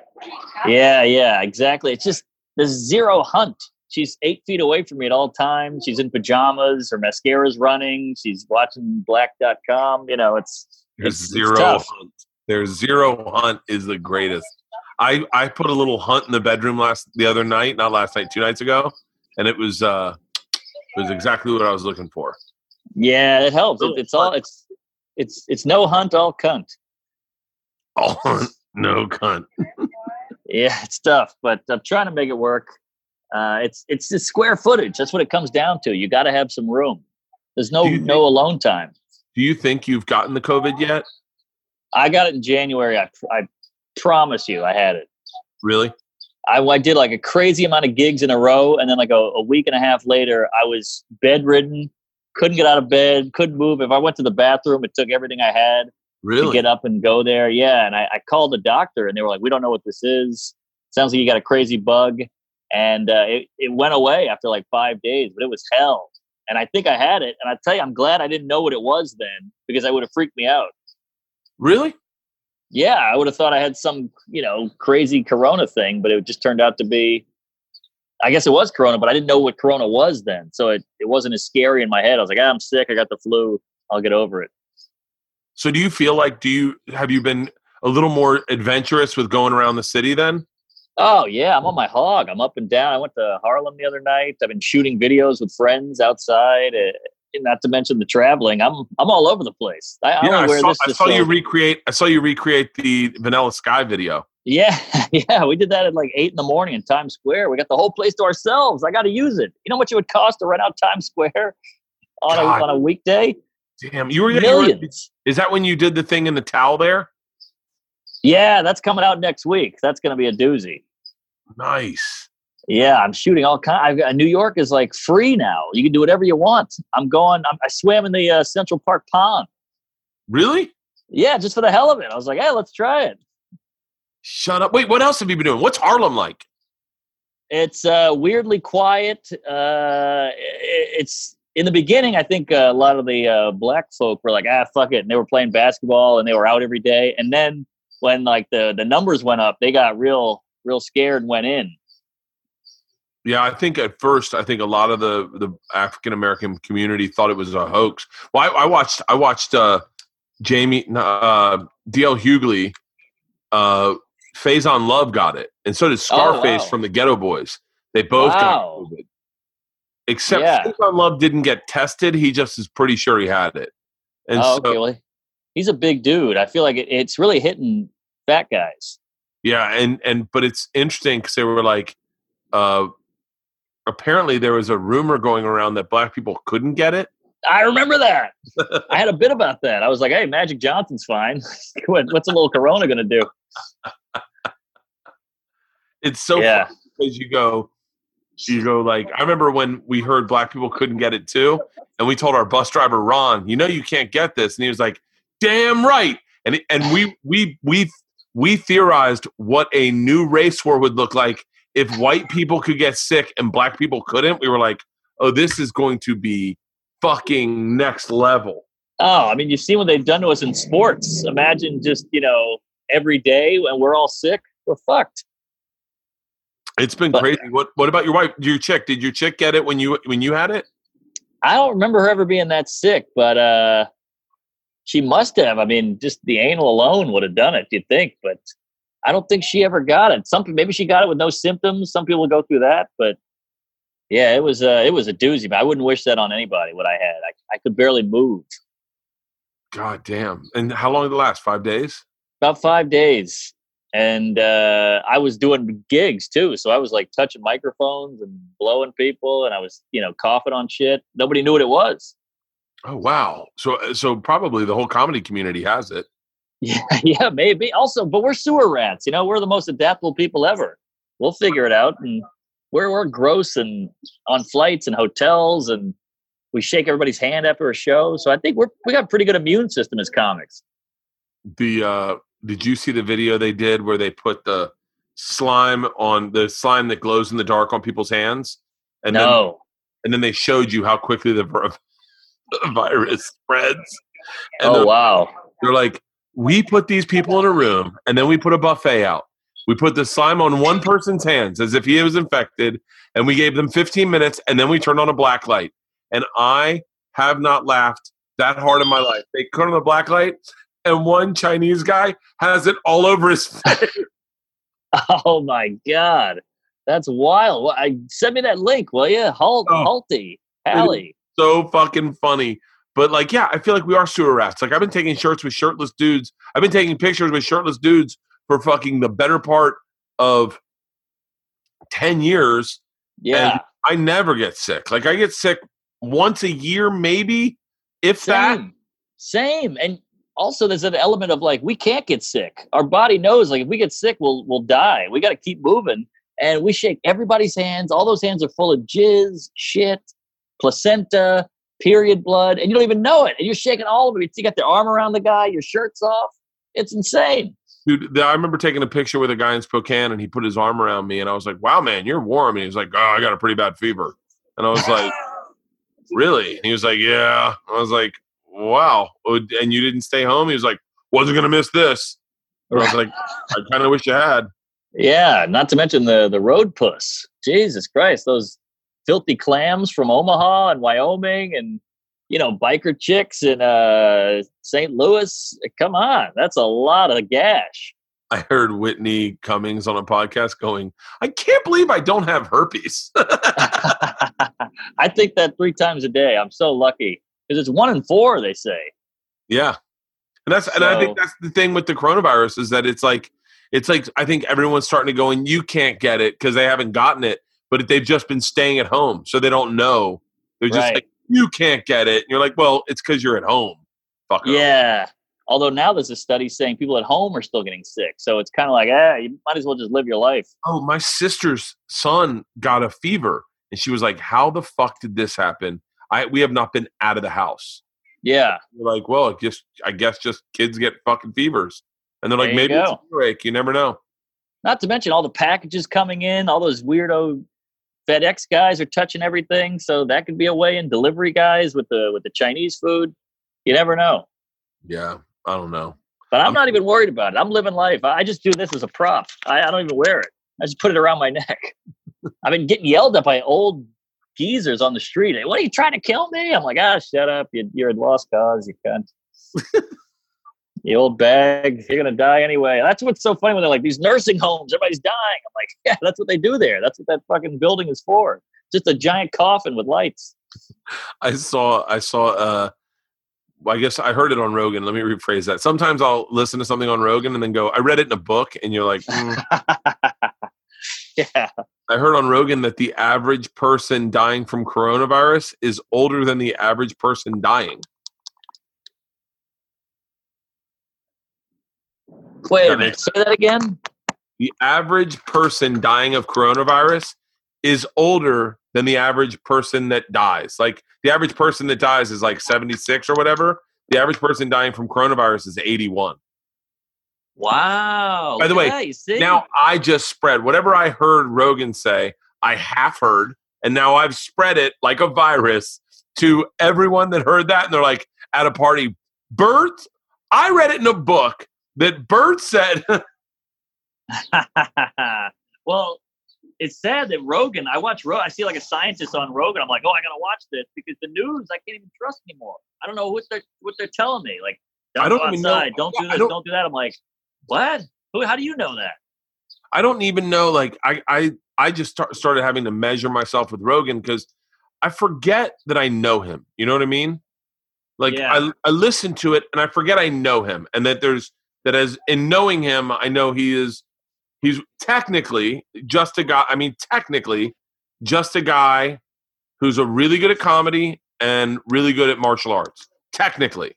Yeah, yeah, exactly. It's just the zero hunt. She's eight feet away from me at all times. She's in pajamas. Her mascara's running. She's watching Black.com. You know, it's There's It's- it's zero tough. hunt. There's zero hunt is the greatest. I I put a little hunt in the bedroom last the other night, not last night, two nights ago, and it was uh it was exactly what I was looking for. Yeah, it helps. It, it's all it's it's it's no hunt, all cunt. All hunt, no cunt. Yeah, it's tough, but I'm trying to make it work. Uh, it's it's the square footage. That's what it comes down to. You got to have some room. There's no you no alone time. Do you think you've gotten the COVID yet? I got it in January. I I promise you, I had it. Really? I, I did like a crazy amount of gigs in a row, and then like a, a week and a half later, I was bedridden, couldn't get out of bed, couldn't move. If I went to the bathroom, it took everything I had. To Really? get up and go there. Yeah. And I, I called the doctor and they were like, we don't know what this is. Sounds like you got a crazy bug. And uh, it, it went away after like five days, but it was hell. And I think I had it. And I tell you, I'm glad I didn't know what it was then because I would have freaked me out. Really? Yeah, I would have thought I had some, you know, crazy corona thing, but it just turned out to be I guess it was corona, but I didn't know what corona was then. So it, it wasn't as scary in my head. I was like, ah, I'm sick, I got the flu, I'll get over it. So do you feel like do you have you been a little more adventurous with going around the city then? Oh yeah, I'm on my hog. I'm up and down. I went to Harlem the other night. I've been shooting videos with friends outside. Uh, not to mention the traveling. I'm I'm all over the place. I, I yeah, only I saw, this I saw you recreate I saw you recreate the Vanilla Sky video. Yeah, yeah. We did that at like eight in the morning in Times Square. We got the whole place to ourselves. I got to use it. You know how much it would cost to rent out Times Square on a on a weekday? Damn, you were, you were Millions. Is that when you did the thing in the towel there? Yeah, that's coming out next week. That's going to be a doozy. Nice. Yeah, I'm shooting all kind. I've, New York is like free now. You can do whatever you want. I'm going. I'm, I swam in the uh, Central Park Pond. Really? Yeah, just for the hell of it. I was like, hey, let's try it. Shut up. Wait, what else have you been doing? What's Harlem like? It's uh, weirdly quiet. Uh, it's in the beginning. I think uh, a lot of the uh, black folk were like, ah, fuck it, and they were playing basketball and they were out every day. And then when like the the numbers went up, they got real real scared and went in. Yeah, I think at first, I think a lot of the the African American community thought it was a hoax. Well, I, I watched I watched uh, Jamie uh, DL Hughley, uh, Faizon Love got it, and so did Scarface Oh, wow. from the Geto Boys. They both Wow. got COVID. Except Yeah. Love didn't get tested. He just is pretty sure he had it. And oh, so, okay. Well, he's a big dude. I feel like it, it's really hitting fat guys. Yeah, and and but it's interesting because they were like, uh, apparently there was a rumor going around that black people couldn't get it. I remember that. I had a bit about that. I was like, "Hey, Magic Johnson's fine. What- What's a little Corona going to do?" It's so Yeah. funny because you go, you go like I remember when we heard black people couldn't get it too, and we told our bus driver Ron, you know you can't get this, and he was like, "Damn right," and and we we we we theorized what a new race war would look like if white people could get sick and black people couldn't. We were like, oh, this is going to be fucking next level. Oh, I mean, you've seen what they've done to us in sports. Imagine just you know every day when we're all sick, we're fucked. It's been But- crazy. What what about your wife? Your chick? Did your chick get it when you when you had it? I don't remember her ever being that sick, but uh, she must have. I mean, just the anal alone would have done it. You'd think, but I don't think she ever got it. Some maybe she got it with no symptoms. Some people go through that, but yeah, it was uh, it was a doozy. But I wouldn't wish that on anybody. What I had, I I could barely move. God damn! And how long did it last? Five days? About five days, and uh, I was doing gigs too. So I was like touching microphones and blowing people, and I was you know coughing on shit. Nobody knew what it was. Oh wow! So so probably the whole comedy community has it. Yeah, yeah, maybe. Also, but we're sewer rats. You know, we're the most adaptable people ever. We'll figure it out, and we're we're gross and on flights and hotels, and we shake everybody's hand after a show. So I think we're we got a pretty good immune system as comics. The uh did you see the video they did where they put the slime on the slime that glows in the dark on people's hands, and then no, and then they showed you how quickly the, the virus spreads. And oh they're, wow, they're like, we put these people in a room, and then we put a buffet out. We put the slime on one person's hands as if he was infected, and we gave them 15 minutes, and then we turned on a black light. And I have not laughed that hard in my life. They turn on the black light, and one Chinese guy has it all over his face. oh my god, that's wild. Well, I send me that link, will you? Halt, Oh. halty, Hallie. so fucking funny. But like, yeah, I feel like we are sewer rats. Like I've been taking shirts with shirtless dudes. I've been taking pictures with shirtless dudes for fucking the better part of ten years. Yeah, I never get sick. Like I get sick once a year, maybe, if that. Same. Same. And also there's an element of like we can't get sick. Our body knows like if we get sick, we'll we'll die. We gotta keep moving. And we shake everybody's hands. All those hands are full of jizz, shit, placenta, period blood, and you don't even know it. And you're shaking all of it. You got their arm around the guy, your shirt's off. It's insane. Dude, I remember taking a picture with a guy in Spokane, and he put his arm around me, and I was like, "Wow, man, you're warm." And he was like, "Oh, I got a pretty bad fever," and I was like, "Really?" And he was like, "Yeah." I was like, "Wow." Oh, And you didn't stay home? He was like, "Wasn't gonna miss this." And I was like, "I kind of wish you had." Yeah, not to mention the the road puss. Jesus Christ, those filthy clams from Omaha and Wyoming and you know, biker chicks in uh St. Louis. Come on, that's a lot of gash. I heard Whitney Cummings on a podcast going, "I can't believe I don't have herpes." I think that three times a day. I'm so lucky because it's one in four. They say. Yeah. And that's and I think that's the thing with the coronavirus is that it's like it's like I think everyone's starting to go and you can't get it because they haven't gotten it, but they've just been staying at home, so they don't know. They're just Right. like you can't get it. And you're like, well, it's because you're at home. Fuck Yeah. Although now there's a study saying people at home are still getting sick, so it's kind of like, eh, you might as well just live your life. Oh, my sister's son got a fever, and she was like, "How the fuck did this happen? I we have not been out of the house." Yeah. We're like, well, it just I guess just kids get fucking fevers, and they're like, There you maybe it's a go. You never know. Not to mention all the packages coming in, all those weirdo FedEx guys are touching everything, so that could be a way. in delivery guys with the with the Chinese food, you never know. Yeah, I don't know. But I'm I'm- not even worried about it. I'm living life. I I just do this as a prop. I, I don't even wear it. I just put it around my neck. I've been getting yelled at by old geezers on the street. What are you trying to kill me? I'm like, ah, shut up. You, you're a lost cause. You cunt. the old bag. You're gonna die anyway. That's what's so funny when they're like these nursing homes. Everybody's dying. I'm like, yeah, that's what they do there. That's what that fucking building is for. Just a giant coffin with lights. I saw I saw uh I guess I heard it on Rogan. Let me rephrase that. Sometimes I'll listen to something on Rogan and then go, I read it in a book, and you're like, "Mm, Yeah. I heard on Rogan that the average person dying from coronavirus is older than the average person dying. Wait a minute. Say that again. The average person dying of coronavirus is older than the average person that dies. Like the average person that dies is like 76 or whatever. The average person dying from coronavirus is 81. Wow. By the look way, at that, you see? Now I just spread whatever I heard Rogan say, I half heard, and now I've spread it like a virus to everyone that heard that. And they're like at a party, Bert, I read it in a book that Bert said, well, it's sad that Rogan. I watch. Ro- I see like a scientist on Rogan. I'm like, oh, I gotta watch this because the news I can't even trust anymore. I don't know what they're what they're telling me. Like, don't, I don't go even know- outside. Don't do Yeah, this. don't- Don't, do that. I'm like, what? Who? How do you know that? I don't even know. Like I, I, I just start, started having to measure myself with Rogan because I forget that I know him. You know what I mean? Like Yeah. I, I listen to it and I forget I know him, and that there's that as in knowing him, I know he is. He's technically just a guy. I mean, technically, just a guy who's a really good at comedy and really good at martial arts. Technically,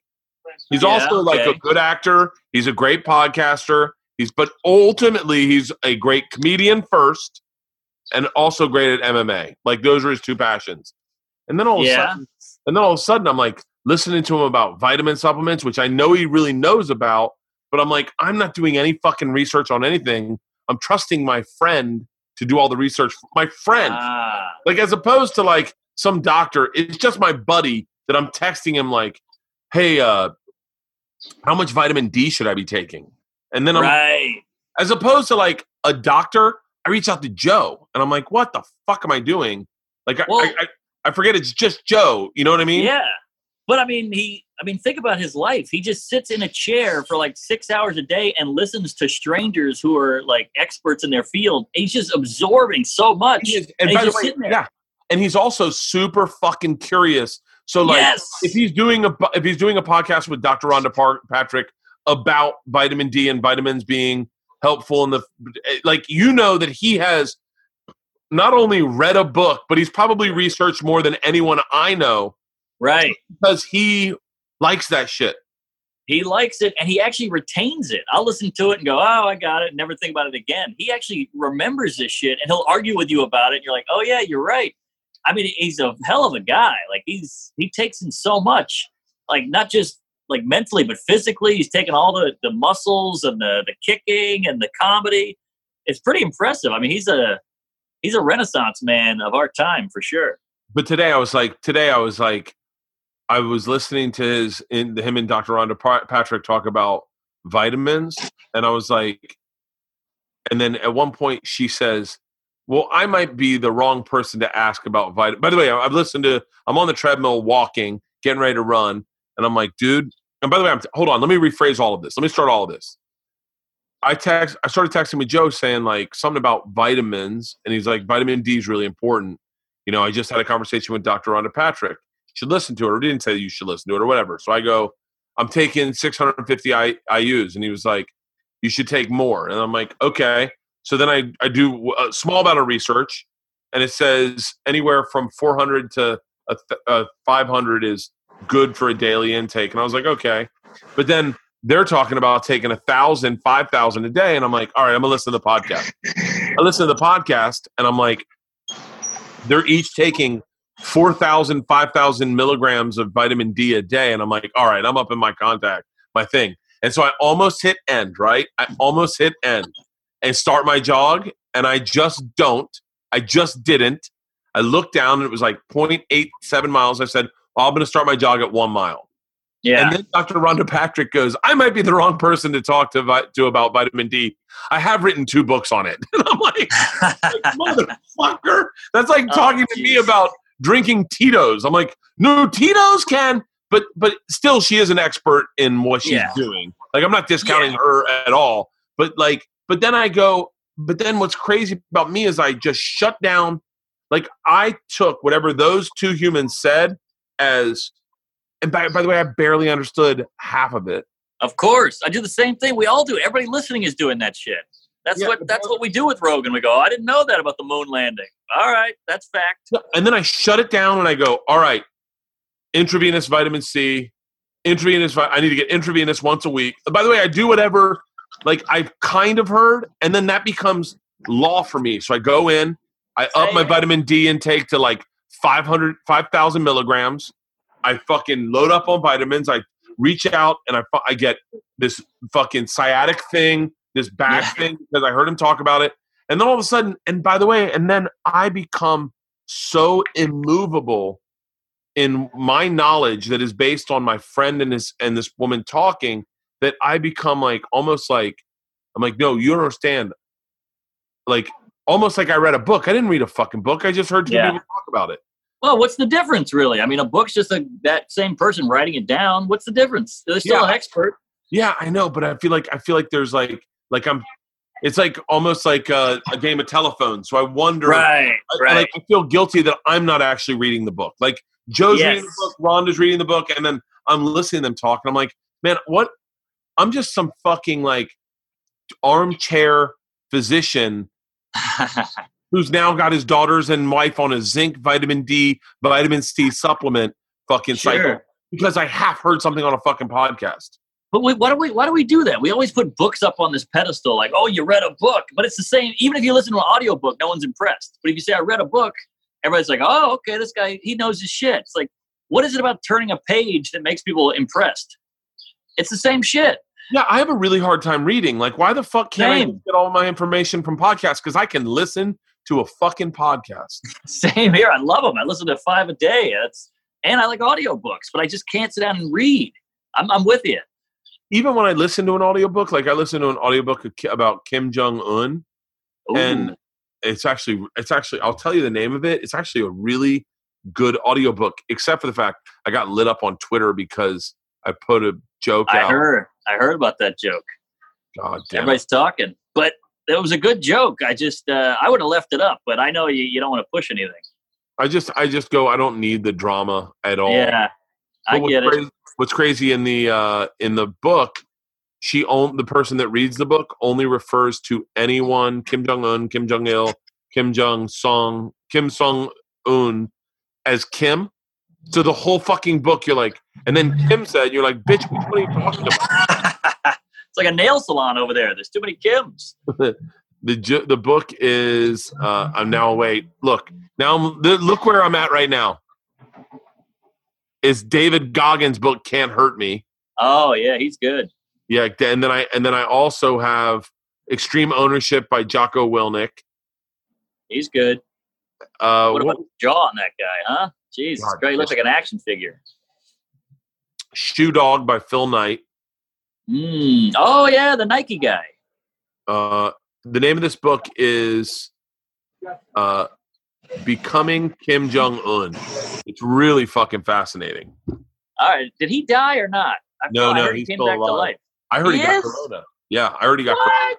he's Yeah, also like a good actor. He's a great podcaster. He's but ultimately he's a great comedian first, and also great at MMA. Like those are his two passions. And then all of a sudden, and then all of a sudden, I'm like listening to him about vitamin supplements, which I know he really knows about. But I'm like, I'm not doing any fucking research on anything. I'm trusting my friend to do all the research. My friend, Ah, like as opposed to like some doctor, it's just my buddy that I'm texting him like, "Hey, uh, how much vitamin D should I be taking?" And then I'm right. as opposed to like a doctor, I reach out to Joe and I'm like, "What the fuck am I doing?" Like I, Well- I, I, I forget it's just Joe. You know what I mean? Yeah. But I mean, he. I mean, think about his life. He just sits in a chair for like six hours a day and listens to strangers who are like experts in their field. He's just absorbing so much. Is- And and he's by the just way, sitting there. yeah, and he's also super fucking curious. So like, yes. if he's doing a if he's doing a podcast with Dr. Rhonda Par- Patrick about vitamin D and vitamins being helpful in the eh, like you know that he has not only read a book but he's probably researched more than anyone I know right. because he likes that shit. He likes it and he actually retains it. I'll listen to it and go, oh, I got it. Never think about it again. He actually remembers this shit and he'll argue with you about it. And you're like, oh, yeah, you're right. I mean, he's a hell of a guy. Like, he's, he takes in so much, like, not just like mentally, but physically. He's taking all the, the muscles and the, the kicking and the comedy. It's pretty impressive. I mean, he's a, he's a renaissance man of our time for sure. But today I was like today I was like I was listening to his in him and Dr. Rhonda Pa- Patrick talk about vitamins and I was like and then at one point she says well I might be the wrong person to ask about vitamin by the way I've listened to I'm on the treadmill walking getting ready to run and I'm like dude and by the way I'm hold on let me rephrase all of this let me start all of this I text I started texting with Joe saying like something about vitamins and he's like vitamin D is really important you know, I just had a conversation with Dr. Rhonda Patrick. Should listen to it, or didn't say you should listen to it, or whatever. So I go, I'm taking 650 I, IUs. And he was like, You should take more. And I'm like, Okay. So then I, I do a small amount of research, and it says anywhere from 400 to a, a 500 is good for a daily intake. And I was like, Okay. But then they're talking about taking a thousand, five thousand a day. And I'm like, All right, I'm to listen to the podcast. I listen to the podcast, and I'm like, they're each taking 4,000, 5,000 milligrams of vitamin D a day. And I'm like, all right, I'm up in my contact, my thing. And so I almost hit end, right? I almost hit end and start my jog. And I just don't. I just didn't. I looked down and it was like 0.87 miles. I said, well, I'm going to start my jog at one mile. Yeah. And then Dr. Rhonda Patrick goes, I might be the wrong person to talk to, vi- to about vitamin D. I have written two books on it. And I'm like, motherfucker. That's like Oh, talking to me about drinking Tito's. I'm like, no, Tito's can, but but still, she is an expert in what she's Yeah. doing. Like, I'm not discounting her at all. But like, but then I go, but then what's crazy about me is I just shut down. Like, I took whatever those two humans said as, and by, by the way, I barely understood half of it. Of course. I do the same thing. We all do. Everybody listening is doing that shit. That's Yeah, what that's what we do with Rogan. We go, I didn't know that about the moon landing. All right, that's fact. And then I shut it down and I go, all right, intravenous vitamin C, intravenous. vi- I need to get intravenous once a week. By the way, I do whatever, like I've kind of heard, and then that becomes law for me. So I go in, I up my vitamin D intake to like 500, 5,000 milligrams. I fucking load up on vitamins. I reach out and I, I get this fucking sciatic thing, this back Yeah. thing, because I heard him talk about it. And then all of a sudden, and by the way, and then I become so immovable in my knowledge that is based on my friend and this and this woman talking that I become like almost like I'm like, no, you don't understand. Like almost like I read a book. I didn't read a fucking book. I just heard two Yeah. people talk about it. Well, what's the difference, really? I mean, a book's just a, that same person writing it down. What's the difference? They're still Yeah. an expert. Yeah, I know, but I feel like I feel like there's like like I'm. It's like almost like a, a game of telephone. So I wonder. Right, I, right. like, I feel guilty that I'm not actually reading the book. Like Joe's reading the Yes. book, Rhonda's reading the book, and then I'm listening to them talk, and I'm like, man, what? I'm just some fucking like armchair physician who's now got his daughters and wife on a zinc, vitamin D, vitamin C supplement fucking cycle because I half heard something on a fucking podcast. But we, why do we why do we do that? We always put books up on this pedestal, like, oh, you read a book. But it's the same. Even if you listen to an audiobook, no one's impressed. But if you say I read a book, everybody's like, oh, okay, this guy he knows his shit. It's like, what is it about turning a page that makes people impressed? It's the same shit. Yeah, I have a really hard time reading. Like, why the fuck can't I Same. just get all my information from podcasts? Because I can listen to a fucking podcast. Same here. I love them. I listen to five a day. That's and I like audiobooks, but I just can't sit down and read. I'm, I'm with you. Even when I listen to an audiobook, like I listen to an audiobook about Kim Jong Un, and it's actually it's actually I'll tell you the name of it. It's actually a really good audiobook, except for the fact I got lit up on Twitter because I put a joke I out. heard. I heard about that joke. God damn it. Everybody's talking, but it was a good joke. I just uh, I would have left it up, but I know you, you don't want to push anything. I just I just go. I don't need the drama at all. Yeah, I But get it. crazy, What's crazy in the uh, in the book, she own the person that reads the book only refers to anyone Kim Jong Un, Kim Jong Il, Kim Jong Song, Kim Song Un as Kim. So the whole fucking book, you're like, and then Kim said, you're like, bitch, which one are you talking about? it's like a nail salon over there. There's too many Kims. the the book is uh, I'm now wait look now I'm, look where I'm at right now. Is David Goggins' book Can't Hurt Me? Oh yeah, he's good. Yeah, and then I and then I also have Extreme Ownership by Jocko Willink. He's good. Uh, What what- about the jaw on that guy, huh? Jesus God, he looks like an action figure. Shoe Dog by Phil Knight. Mm. Oh yeah, the Nike guy. Uh, the name of this book is uh, Becoming Kim Jong Un. It's really fucking fascinating. All right, did he die or not? I No, no, he he's came still back to alive. life. I heard he, He got corona. Yeah, I already got. What?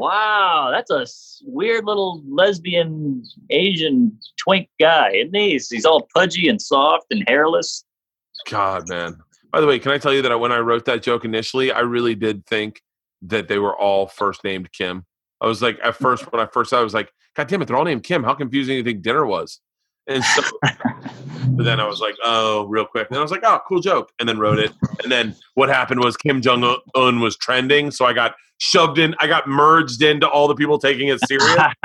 Wow, that's a weird little lesbian Asian twink guy, isn't he? He's, he's all pudgy and soft and hairless. God, man. By the way, can I tell you that when I wrote that joke initially, I really did think that they were all first named Kim. I was like, at first, when I first saw, it, I was like, God damn it, they're all named Kim. How confusing do you think dinner was? And so, but then I was like, oh, real quick. And I was like, oh, cool joke. And then wrote it. And then what happened was Kim Jong Un was trending. So I got shoved in, I got merged into all the people taking it serious.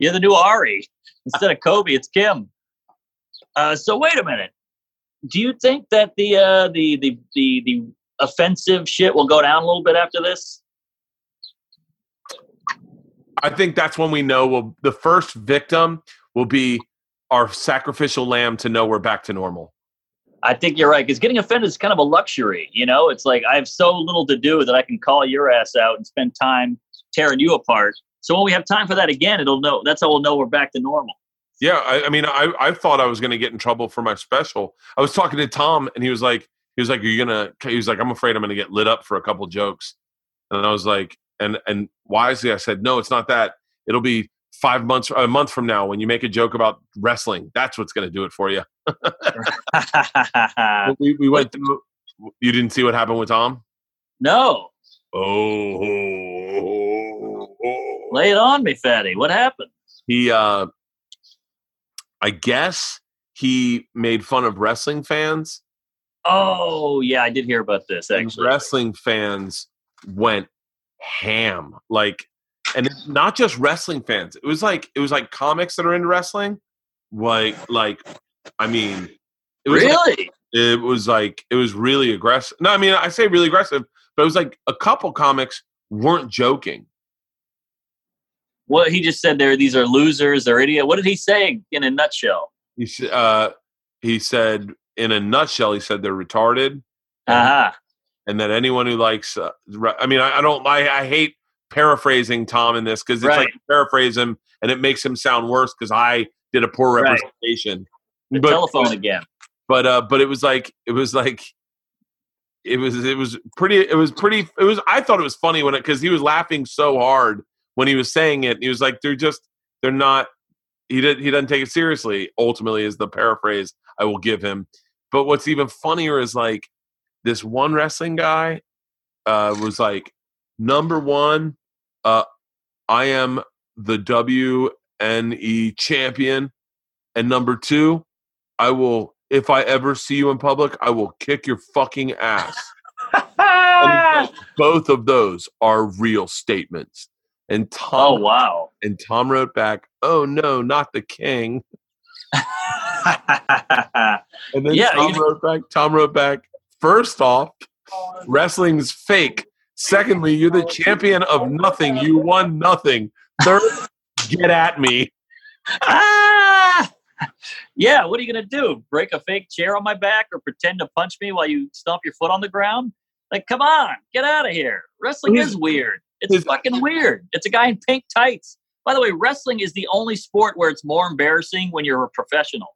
You're the new Ari. Instead of Kobe, it's Kim. Uh, so wait a minute. Do you think that the uh, the, the the the offensive shit will go down a little bit after this? I think that's when we know we'll, the first victim will be our sacrificial lamb to know we're back to normal. I think you're right because getting offended is kind of a luxury. You know, it's like I have so little to do that I can call your ass out and spend time tearing you apart. So when we have time for that again, it'll know. That's how we'll know we're back to normal. Yeah, I, I mean, I, I thought I was going to get in trouble for my special. I was talking to Tom, and he was like, he was like, "Are you gonna?" He was like, "I'm afraid I'm going to get lit up for a couple jokes," and I was like, and and wisely, I said, "No, it's not that. It'll be five months, a month from now, when you make a joke about wrestling. That's what's going to do it for you." we, we went through. You didn't see what happened with Tom. no. Oh, oh. Lay it on me, fatty. What happened? he uh i guess he made fun of wrestling fans Oh yeah, I did hear about this and actually. wrestling fans went ham like and not just wrestling fans it was like it was like comics that are into wrestling like like i mean it was like- Really? it was like it was really aggressive no i mean i say really aggressive but it was like a couple comics weren't joking What he just said there these are losers or idiot. What did he say in a nutshell? he, uh, he said in a nutshell he said they're retarded Aha. and that anyone who likes uh, i mean i, I don't I, I hate paraphrasing tom in this because it's Right. like you paraphrase him and it makes him sound worse because i did a poor Right. representation The but, telephone again. but uh but it was like it was like it was it was pretty it was pretty it was i thought it was funny when it because he was laughing so hard when he was saying it he was like they're just they're not he did he doesn't take it seriously ultimately is the paraphrase i will give him but what's even funnier is like this one wrestling guy uh was like number one uh i am the wne champion. And number two i will if i ever see you in public i will kick your fucking ass. Both of those are real statements. And Tom, oh wow. and tom wrote back oh no not the king. And then Yeah, tom wrote back tom wrote back first off wrestling's fake secondly you're the champion of nothing you won nothing third get at me ah! Yeah, what are you gonna do? Break a fake chair on my back or pretend to punch me while you stomp your foot on the ground? Like, come on, get out of here. Wrestling is weird. It's fucking weird. It's a guy in pink tights. By the way, wrestling is the only sport where it's more embarrassing when you're a professional.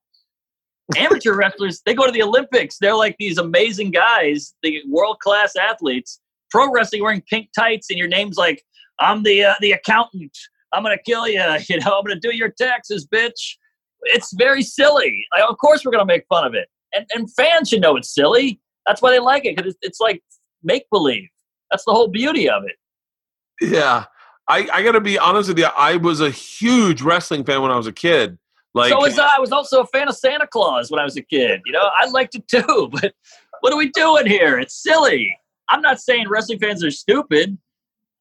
Amateur wrestlers, they go to the Olympics. They're like these amazing guys, the world class athletes. Pro wrestling wearing pink tights, and your name's like, I'm the uh, the accountant. I'm gonna kill you. You know, I'm gonna do your taxes, bitch. It's very silly. Like, of course, we're gonna make fun of it, and and fans should know it's silly. That's why they like it because it's, it's like make believe. That's the whole beauty of it. yeah I, I gotta be honest with you i was a huge wrestling fan when i was a kid like so was I. I was also a fan of Santa Claus when I was a kid. You know, I liked it too. But what are we doing here? It's silly. I'm not saying wrestling fans are stupid.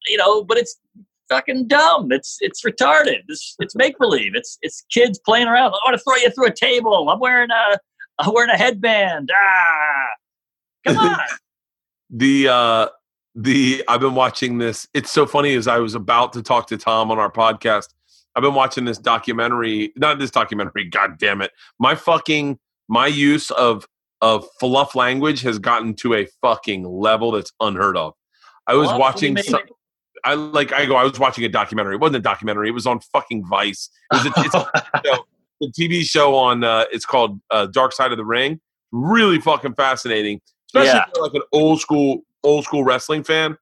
You know, but it's fucking dumb. It's it's retarded. It's it's make believe. It's it's kids playing around. I want to throw you through a table. I'm wearing a I'm wearing a headband. Ah, come on. the uh the i've been watching this it's so funny as i was about to talk to tom on our podcast i've been watching this documentary not this documentary god damn it my fucking my use of of fluff language has gotten to a fucking level that's unheard of. I was watching What do you some, i like i go i was watching a documentary. It wasn't a documentary. It was on fucking vice. It was a, it's a the tv show on uh it's called uh dark side of the ring. Really fucking fascinating especially Yeah. if you're like an old school old school wrestling fan.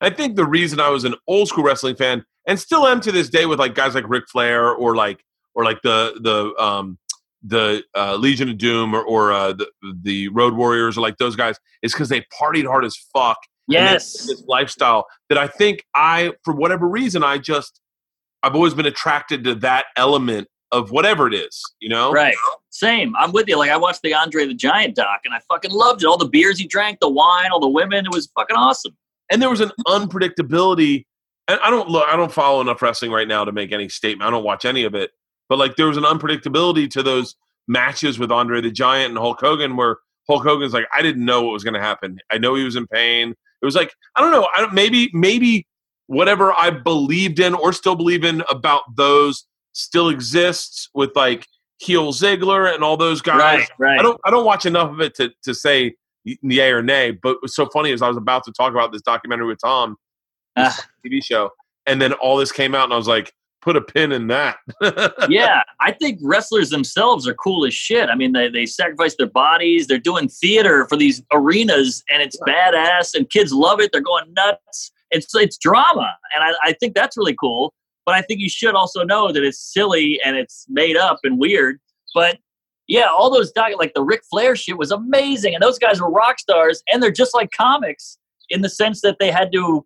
I think the reason I was an old school wrestling fan and still am to this day with like guys like Ric Flair or like or like the the um the uh, Legion of Doom or, or uh, the the Road Warriors or like those guys is because they partied hard as fuck. and Yes. this lifestyle that I think I for whatever reason I just I've always been attracted to that element of whatever it is, you know? Right. Same. I'm with you. Like I watched the Andre the Giant doc and I fucking loved it. All the beers he drank, the wine, all the women. It was fucking awesome. and there was an unpredictability and i don't look i don't follow enough wrestling right now to make any statement i don't watch any of it but like there was an unpredictability to those matches with andre the giant and hulk hogan where hulk hogan's like i didn't know what was going to happen i know he was in pain it was like i don't know i don't maybe maybe whatever i believed in or still believe in about those still exists with like heel ziggler and all those guys Right. Right. I don't I don't watch enough of it to to say yay or nay. But what's so funny is I was about to talk about this documentary with Tom, this Ah. TV show, and then all this came out, and I was like, put a pin in that. yeah, I think wrestlers themselves are cool as shit. I mean, they, they sacrifice their bodies. They're doing theater for these arenas, and it's badass, and kids love it. They're going nuts. It's it's drama, and I, I think that's really cool. But I think you should also know that it's silly and it's made up and weird. But yeah, all those doc like the Ric Flair shit was amazing, and those guys were rock stars, and they're just like comics in the sense that they had to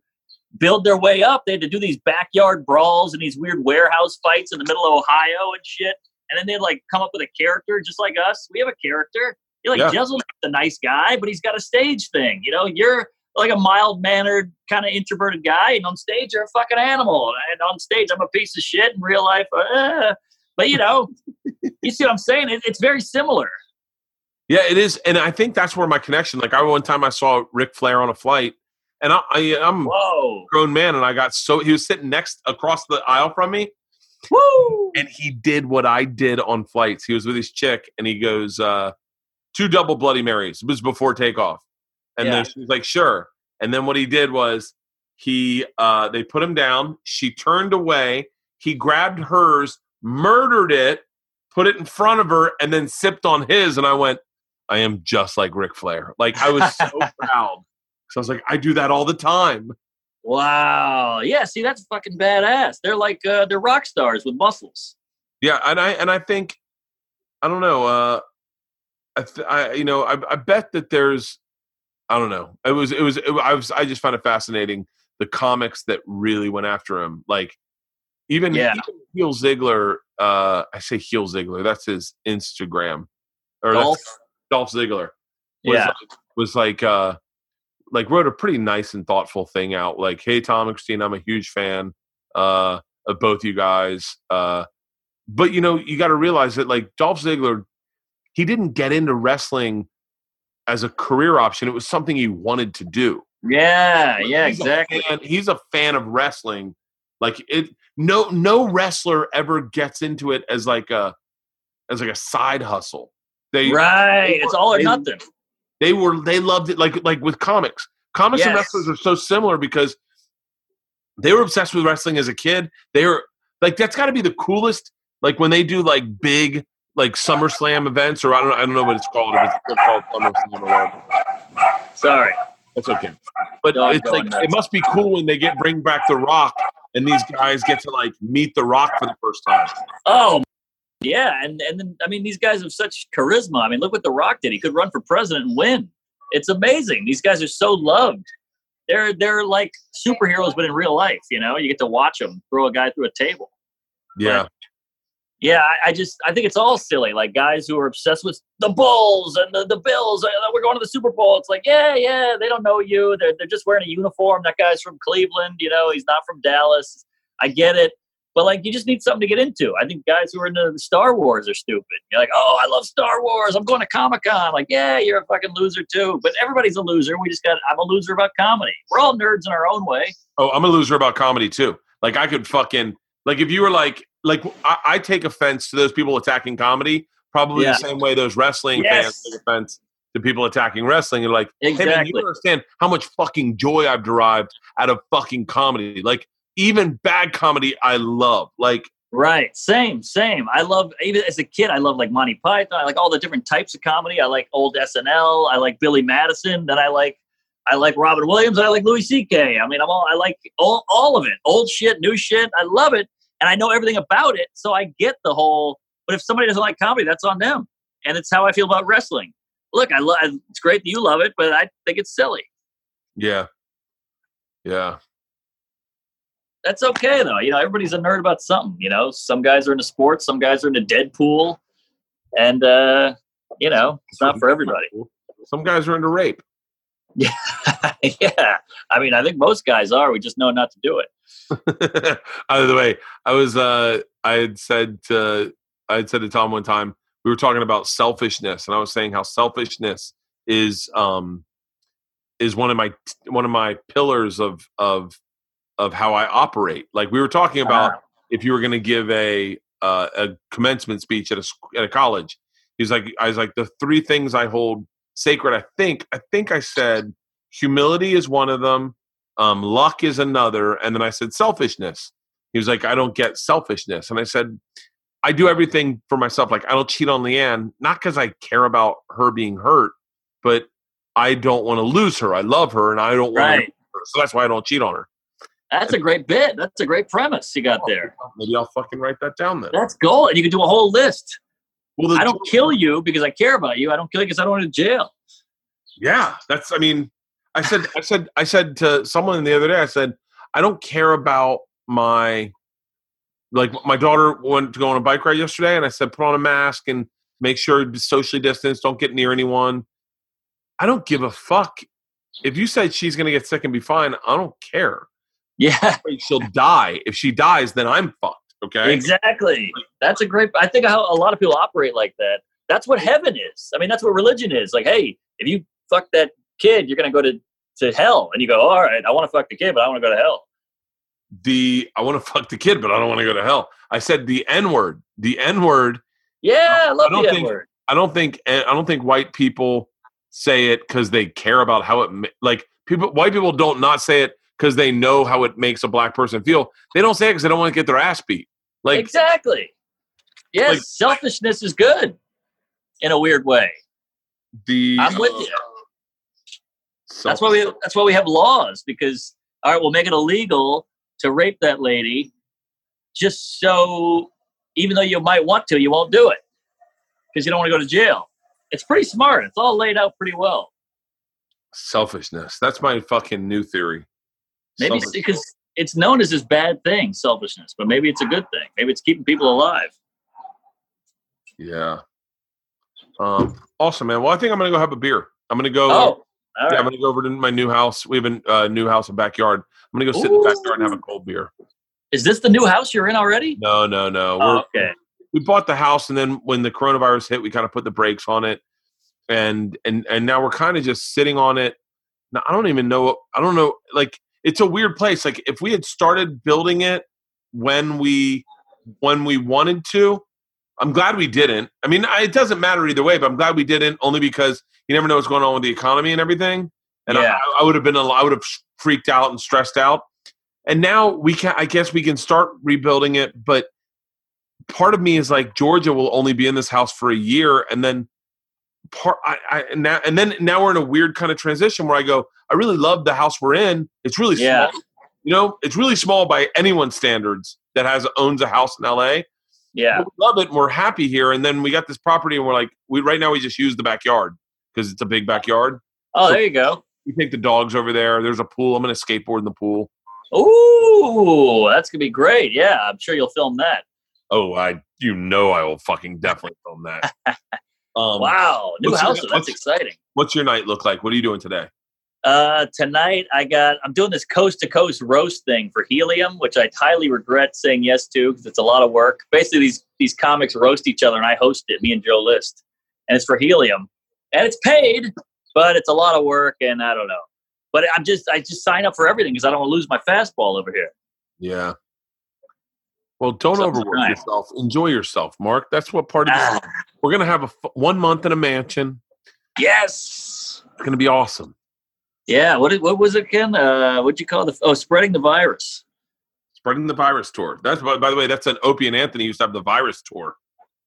build their way up. They had to do these backyard brawls and these weird warehouse fights in the middle of Ohio and shit. And then they'd like come up with a character just like us. We have a character. You're like Yeah. Jeselnik's a nice guy, but he's got a stage thing. You know, you're like a mild mannered, kind of introverted guy, and on stage you're a fucking animal. And on stage I'm a piece of shit. In real life, uh, but you know, you see what I'm saying? It, it's very similar. Yeah, it is, and I think that's where my connection. Like, I one time I saw Ric Flair on a flight, and I, I I'm a grown man, and I got so he was sitting next across the aisle from me, woo! and he did what I did on flights. He was with his chick, and he goes, uh, two double Bloody Marys. It was before takeoff. And Yeah. then she was like, sure. And then what he did was he uh, they put him down. She turned away. He grabbed hers, murdered it, put it in front of her, and then sipped on his. And I went, I am just like Ric Flair. Like I was so proud. So I was like, I do that all the time. Wow. Yeah. See, that's fucking badass. They're like uh, they're rock stars with muscles. Yeah, and I and I think I don't know. Uh, I, th- I you know I, I bet that there's I don't know. It was it was it, I was I just found it fascinating the comics that really went after him. Like even, Yeah. even Heel Ziggler. Uh, I say Heel Ziggler. That's his Instagram. Or Dolph? Dolph Ziggler. Was Yeah. like, was like uh like wrote a pretty nice and thoughtful thing out. Like, hey Tom and Christine, I'm a huge fan uh of both you guys. Uh but you know, you got to realize that like Dolph Ziggler, he didn't get into wrestling as a career option. It was something he wanted to do. Yeah. Yeah. He's a Exactly. fan- he's a fan of wrestling. Like it, no no wrestler ever gets into it as like a as like a side hustle. They Right. It's all or they- nothing. They were they loved it like like with comics. Comics and Yes. wrestlers are so similar because they were obsessed with wrestling as a kid. They were like that's got to be the coolest. Like when they do like big like SummerSlam events or I don't I don't know what it's called. If it's called SummerSlam or whatever. Sorry. That's okay. But Dog it's like nuts. it must be cool when they get bring back The Rock and these guys get to like meet The Rock for the first time. Oh. Yeah. And and then I mean these guys have such charisma. I mean look what The Rock did. He could run for president and win. It's amazing. These guys are so loved. They're they're like superheroes, but in real life. You know, you get to watch them throw a guy through a table. Yeah. Yeah, I, I just I think it's all silly. Like guys who are obsessed with the Bulls and the, the Bills. uh, We're going to the Super Bowl. It's like, yeah, yeah, they don't know you. They're they're just wearing a uniform. That guy's from Cleveland. You know, he's not from Dallas. I get it, but like, you just need something to get into. I think guys who are into Star Wars are stupid. You're like, oh, I love Star Wars. I'm going to Comic Con. Like, yeah, you're a fucking loser too. But everybody's a loser. We just got. I'm a loser about comedy. We're all nerds in our own way. Oh, I'm a loser about comedy too. Like I could fucking like if you were like like I, I take offense to those people attacking comedy probably Yeah. the same way those wrestling Yes. fans take offense to people attacking wrestling. And like, hey man, you understand how much fucking joy I've derived out of fucking comedy. Like even bad comedy, I love. Like Right. Same, same. I love even as a kid, I love like Monty Python. I like all the different types of comedy. I like old SNL. I like Billy Madison. Then I like I like Robin Williams. I like Louis C.K. I mean, I'm all I like all, all of it. Old shit, new shit. I love it. And I know everything about it. So I get the whole but if somebody doesn't like comedy, that's on them. And it's how I feel about wrestling. Look, I love it's great that you love it, but I think it's silly. yeah, yeah, That's okay though. You know, everybody's a nerd about something. You know, some guys are into sports, some guys are into Deadpool, and uh, you know, it's not for everybody. Some guys are into rape. yeah, yeah. I mean, I think most guys are. We just know not to do it. By the way, I was uh I had said to I had said to Tom one time we were talking about selfishness and I was saying how selfishness is um is one of my one of my pillars of of of how I operate. Like we were talking about Ah. if you were going to give a uh, a commencement speech at a at a college. He's like I was like the three things I hold sacred. I think I think I said humility is one of them. Um, luck is another, and then I said selfishness. He was like, I don't get selfishness, and I said, I do everything for myself. Like I don't cheat on LeeAnn, not because I care about her being hurt, but I don't want to lose her. I love her, and I don't want Right. to. So that's why I don't cheat on her. That's a great bit. That's a great premise you got oh, there. Maybe I'll fucking write that down then. That's gold. And you can do a whole list. Well, I don't kill you because I care about you. I don't kill you because I don't want to jail. Yeah, that's. I mean, I said, I said, I said to someone the other day. I said, I don't care about my like my daughter went to go on a bike ride yesterday, and I said put on a mask and make sure socially distance, don't get near anyone. I don't give a fuck if you said she's going to get sick and be fine. I don't care. Yeah, She'll die. If she dies, then I'm fucked. Okay. exactly. That's a great. I think how a lot of people operate like that. That's what heaven is. I mean, that's what religion is. Like, hey, if you fuck that kid, you're gonna go to to hell, and you go, all right, I want to fuck the kid, but I want to go to hell. The I want to fuck the kid, but I don't want to go to hell. I said the N word. The N word. Yeah, I love don't the N word. I don't think eh, I don't think white people say it because they care about how it like people. White people don't not say it because they know how it makes a black person feel. They don't say it because they don't want to get their ass beat. Like exactly. Yes, like- selfishness is good in a weird way. the. I'm with uh, you. That's why we that's why we have laws because all right, we'll make it illegal to rape that lady, just so even though you might want to, you won't do it because you don't want to go to jail. It's pretty smart. It's all laid out pretty well. selfishness. That's my fucking new theory. Maybe because it's known as this bad thing, selfishness, but maybe it's a good thing. Maybe it's keeping people alive. Yeah. Um. Awesome, man. Well, I think I'm gonna go have a beer. I'm gonna go. Oh, all yeah, I'm gonna go over to my new house. We have a uh, new house and backyard. I'm gonna go sit in the backyard and have a cold beer. Is this the new house you're in already? No, no, no. Oh, We're, okay. we bought the house and then when the coronavirus hit we kind of put the brakes on it and and and now we're kind of just sitting on it now i don't even know i don't know like it's a weird place like if we had started building it when we when we wanted to i'm glad we didn't. I mean I, it doesn't matter either way but i'm glad we didn't only because you never know what's going on with the economy and everything. And Yeah. I, I would have been i would have freaked out and stressed out. And now we can i guess we can start rebuilding it but part of me is like Georgia will only be in this house for a year, and then part I, I and now and then now we're in a weird kind of transition where I go, I really love the house we're in. It's really Yeah. small, you know, it's really small by anyone's standards that has owns a house in LA. Yeah. We love it, and we're happy here. And then we got this property, and we're like, we right now we just use the backyard because it's a big backyard. Oh, there you go. We take the dogs over there. There's a pool. I'm gonna skateboard in the pool. Ooh, that's gonna be great. Yeah, I'm sure you'll film that. Oh, I you know I will fucking definitely film that. Um, Wow, new house. That's exciting. What's your night look like? What are you doing today? Uh, tonight I got I'm doing this coast to coast roast thing for Helium, which I highly regret saying yes to because it's a lot of work. Basically, these these comics roast each other, and I host it. Me and Joe List, and it's for Helium, and it's paid, but it's a lot of work, and I don't know. But I'm just I just sign up for everything because I don't want to lose my fastball over here. Yeah. Well, don't overwork yourself. Enjoy yourself, Mark. That's what part of. Ah, We're gonna have a f- one month in a mansion. yes. It's gonna be awesome. Yeah. What what was it again? Uh, what'd you call the? Oh, spreading the virus. Spreading the virus tour. That's by, by the way, that's an Opie and Anthony used to have the virus tour.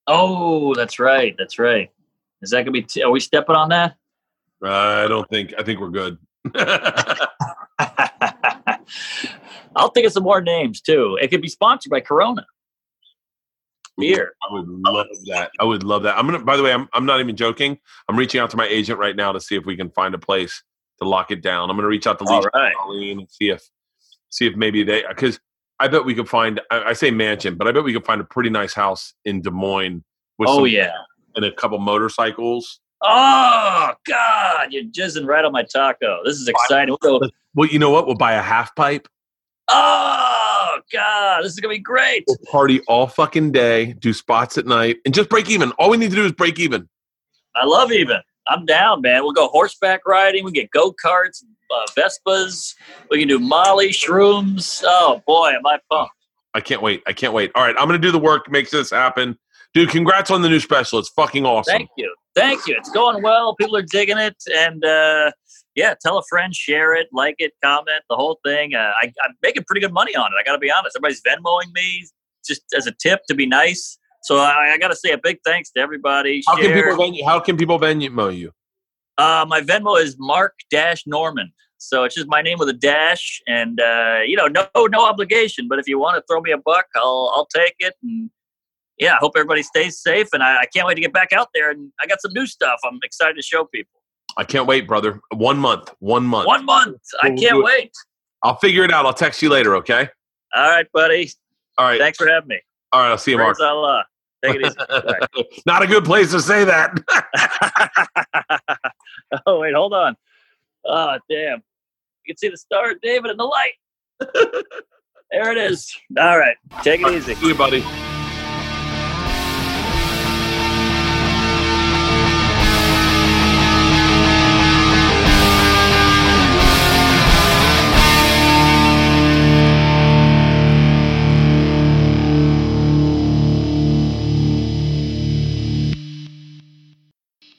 Oh, that's right. That's right. Is that gonna be? T- are we stepping on that? Uh, I don't think. I think we're good. I'll think of some more names too. It could be sponsored by Corona. Beer. I would love that. I would love that. I'm gonna. By the way, I'm. I'm not even joking. I'm reaching out to my agent right now to see if we can find a place to lock it down. I'm gonna reach out to Lisa right. and Colleen and see if see if maybe they because I bet we could find. I, I say mansion, but I bet we could find a pretty nice house in Des Moines with Oh some, yeah. and a couple motorcycles. Oh God, you're jizzing right on my taco. This is exciting. Well, you know what? We'll buy a half pipe. Oh God, this is gonna be great. We'll party all fucking day, do spots at night, and just break even. All we need to do is break even. I love even. I'm down, man. We'll go horseback riding. We get go karts, uh, Vespas. We can do Molly shrooms. Oh boy, am I pumped. I can't wait. I can't wait. All right, I'm gonna do the work, make this happen. Dude, congrats on the new special. It's fucking awesome. Thank you. Thank you. It's going well. People are digging it. And uh, yeah, tell a friend, share it, like it, comment, the whole thing. Uh, I, I'm making pretty good money on it. I got to be honest. Everybody's Venmoing me just as a tip to be nice. So I, I got to say a big thanks to everybody. How can people Venmo? how can people venue you? Uh, my Venmo is Mark Dash Normand. So it's just my name with a dash, and uh, you know, no no obligation. But if you want to throw me a buck, I'll I'll take it. And yeah, I hope everybody stays safe. And I, I can't wait to get back out there. And I got some new stuff. I'm excited to show people. I can't wait, brother. One month. One month. One month. I can't wait. I'll figure it out. I'll text you later. Okay. All right, buddy. All right. Thanks for having me. All right. I'll see you, Mark. Allah. Take it easy. Not a good place to say that. oh wait, hold on. Oh damn! You can see the star, David, in the light. there it is. All right, take it easy. See you, buddy.